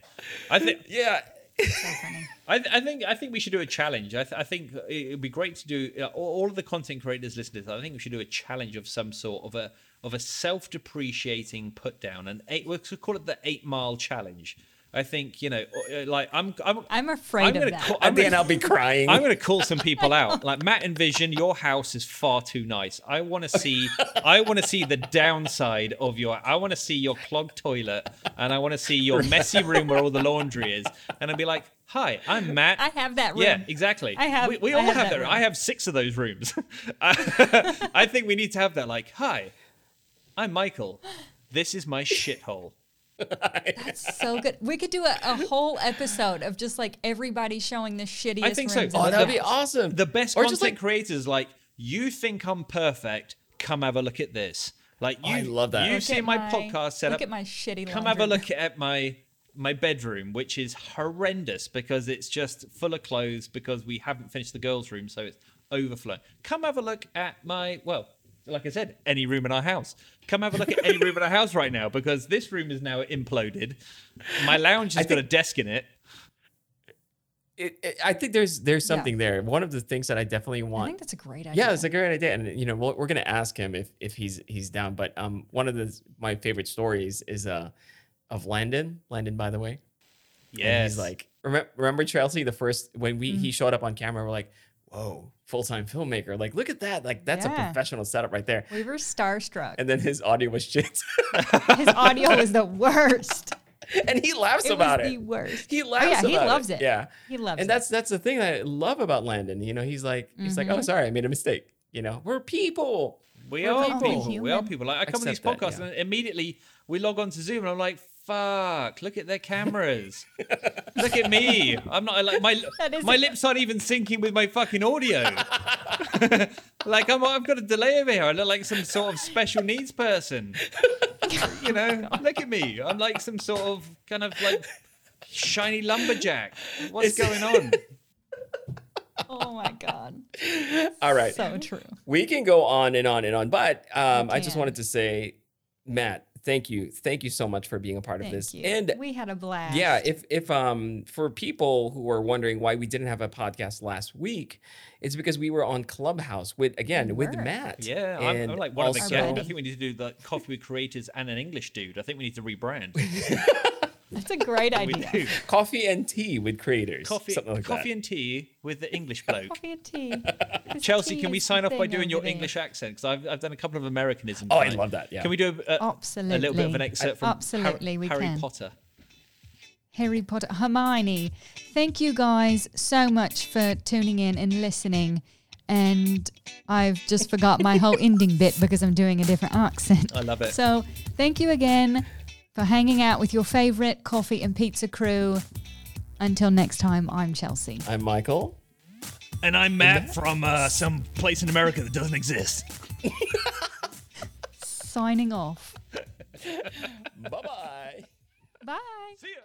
I think [laughs] yeah. so funny. I, th- I think I think we should do a challenge. I, th- I think it would be great to do. Uh, all all of the content creators listening. to this, I think we should do a challenge of some sort of a of a self depreciating put down, and eight. We'll call it the eight mile challenge. I think you know, uh, like I'm I'm I'm afraid I'm of gonna that. call, I'm then gonna, I'll be crying. I'm going to call some people out. [laughs] Like Matt and Vision, your house is far too nice. I want to see. I want to see the downside of your. I want to see your clogged toilet, and I want to see your messy room where all the laundry is. And I'd be like, "Hi, I'm Matt. I have that room. Yeah, exactly. I have- We, we I all have have, that that. room. room. I have six of those rooms. [laughs] I think we need to have that. Like, hi, I'm Michael. This is my shithole. That's so [laughs] good. We could do a, a whole episode of just like everybody showing the shittiest. I think so. rooms in oh, the that'd be awesome. The best or content just like creators like you think I'm perfect. Come have a look at this. Like you, I love that. You Look see at my, podcast setup. Look at my shitty. come have a look at my my bedroom, which is horrendous because it's just full of clothes because we haven't finished the girls' room, so it's overflowing. Come have a look at my well, like I said, any room in our house. Come have a look at any room in our house right now because this room is now imploded. My lounge has got a desk in it. it, it- I think there's there's Yeah. something there. One of the things that I definitely want. I think that's a great idea. Yeah, it's a great idea, and you know we're, we're gonna ask him if if he's he's down. But um, one of the my favorite stories is uh of Landon. Landon, by the way, And Yes, he's like, remember, remember Chelsea the first when we Mm-hmm. he showed up on camera. We're like, whoa, full time filmmaker. Like, look at that. Like that's a professional setup right there. we were starstruck. And then his audio was shit, [laughs] His audio was the worst. [laughs] and he laughs It about was it. the worst. He laughs. Oh, laughs. yeah, he about loves it. Yeah, He loves and it. And that's that's the thing that I love about Landon. You know, he's like he's like, Mm-hmm. oh, sorry, I made a mistake. You know, we're people. We We're are people. people. We are people. Like I come on these Accept that, podcasts yeah. and immediately we log on to Zoom and I'm like, fuck! Look at their cameras. [laughs] Look at me. I'm not like my [laughs] That is- my lips aren't even syncing with my fucking audio. [laughs] like I'm, I've got a delay over here. I look like some sort of special needs person. You know, look at me. I'm like some sort of kind of like shiny lumberjack. What's going on? Oh my god. All right. So true. we can go on and on and on, but um, I just wanted to say, Matt, thank you, thank you so much for being a part of Thank this. you. And we had a blast. yeah, if if um for people who are wondering why we didn't have a podcast last week, it's because we were on Clubhouse with again We with. Matt. Yeah, I'm, and I'm like one of the also- guests. I think we need to do the coffee with creators and an English dude. I think we need to rebrand. [laughs] [laughs] That's a great [laughs] we idea. do coffee and tea with creators. coffee, something like coffee that. and tea with the English bloke. Coffee and tea. This Chelsea, tea can we sign off by doing your there. English accent? Because I've, I've done a couple of Americanisms. Oh, I love that, yeah. Can we do a, a, a little bit of an excerpt from Absolutely, Harry, we Harry can. Potter? Harry Potter, Hermione. Thank you guys so much for tuning in and listening. And I've just forgot my whole [laughs] ending bit because I'm doing a different accent. I love it. So thank you again for hanging out with your favorite coffee and pizza crew. Until next time, I'm Chelsea. I'm Michael. And I'm Matt from uh, some place in America that doesn't exist. [laughs] Signing off. [laughs] bye bye. Bye. See ya.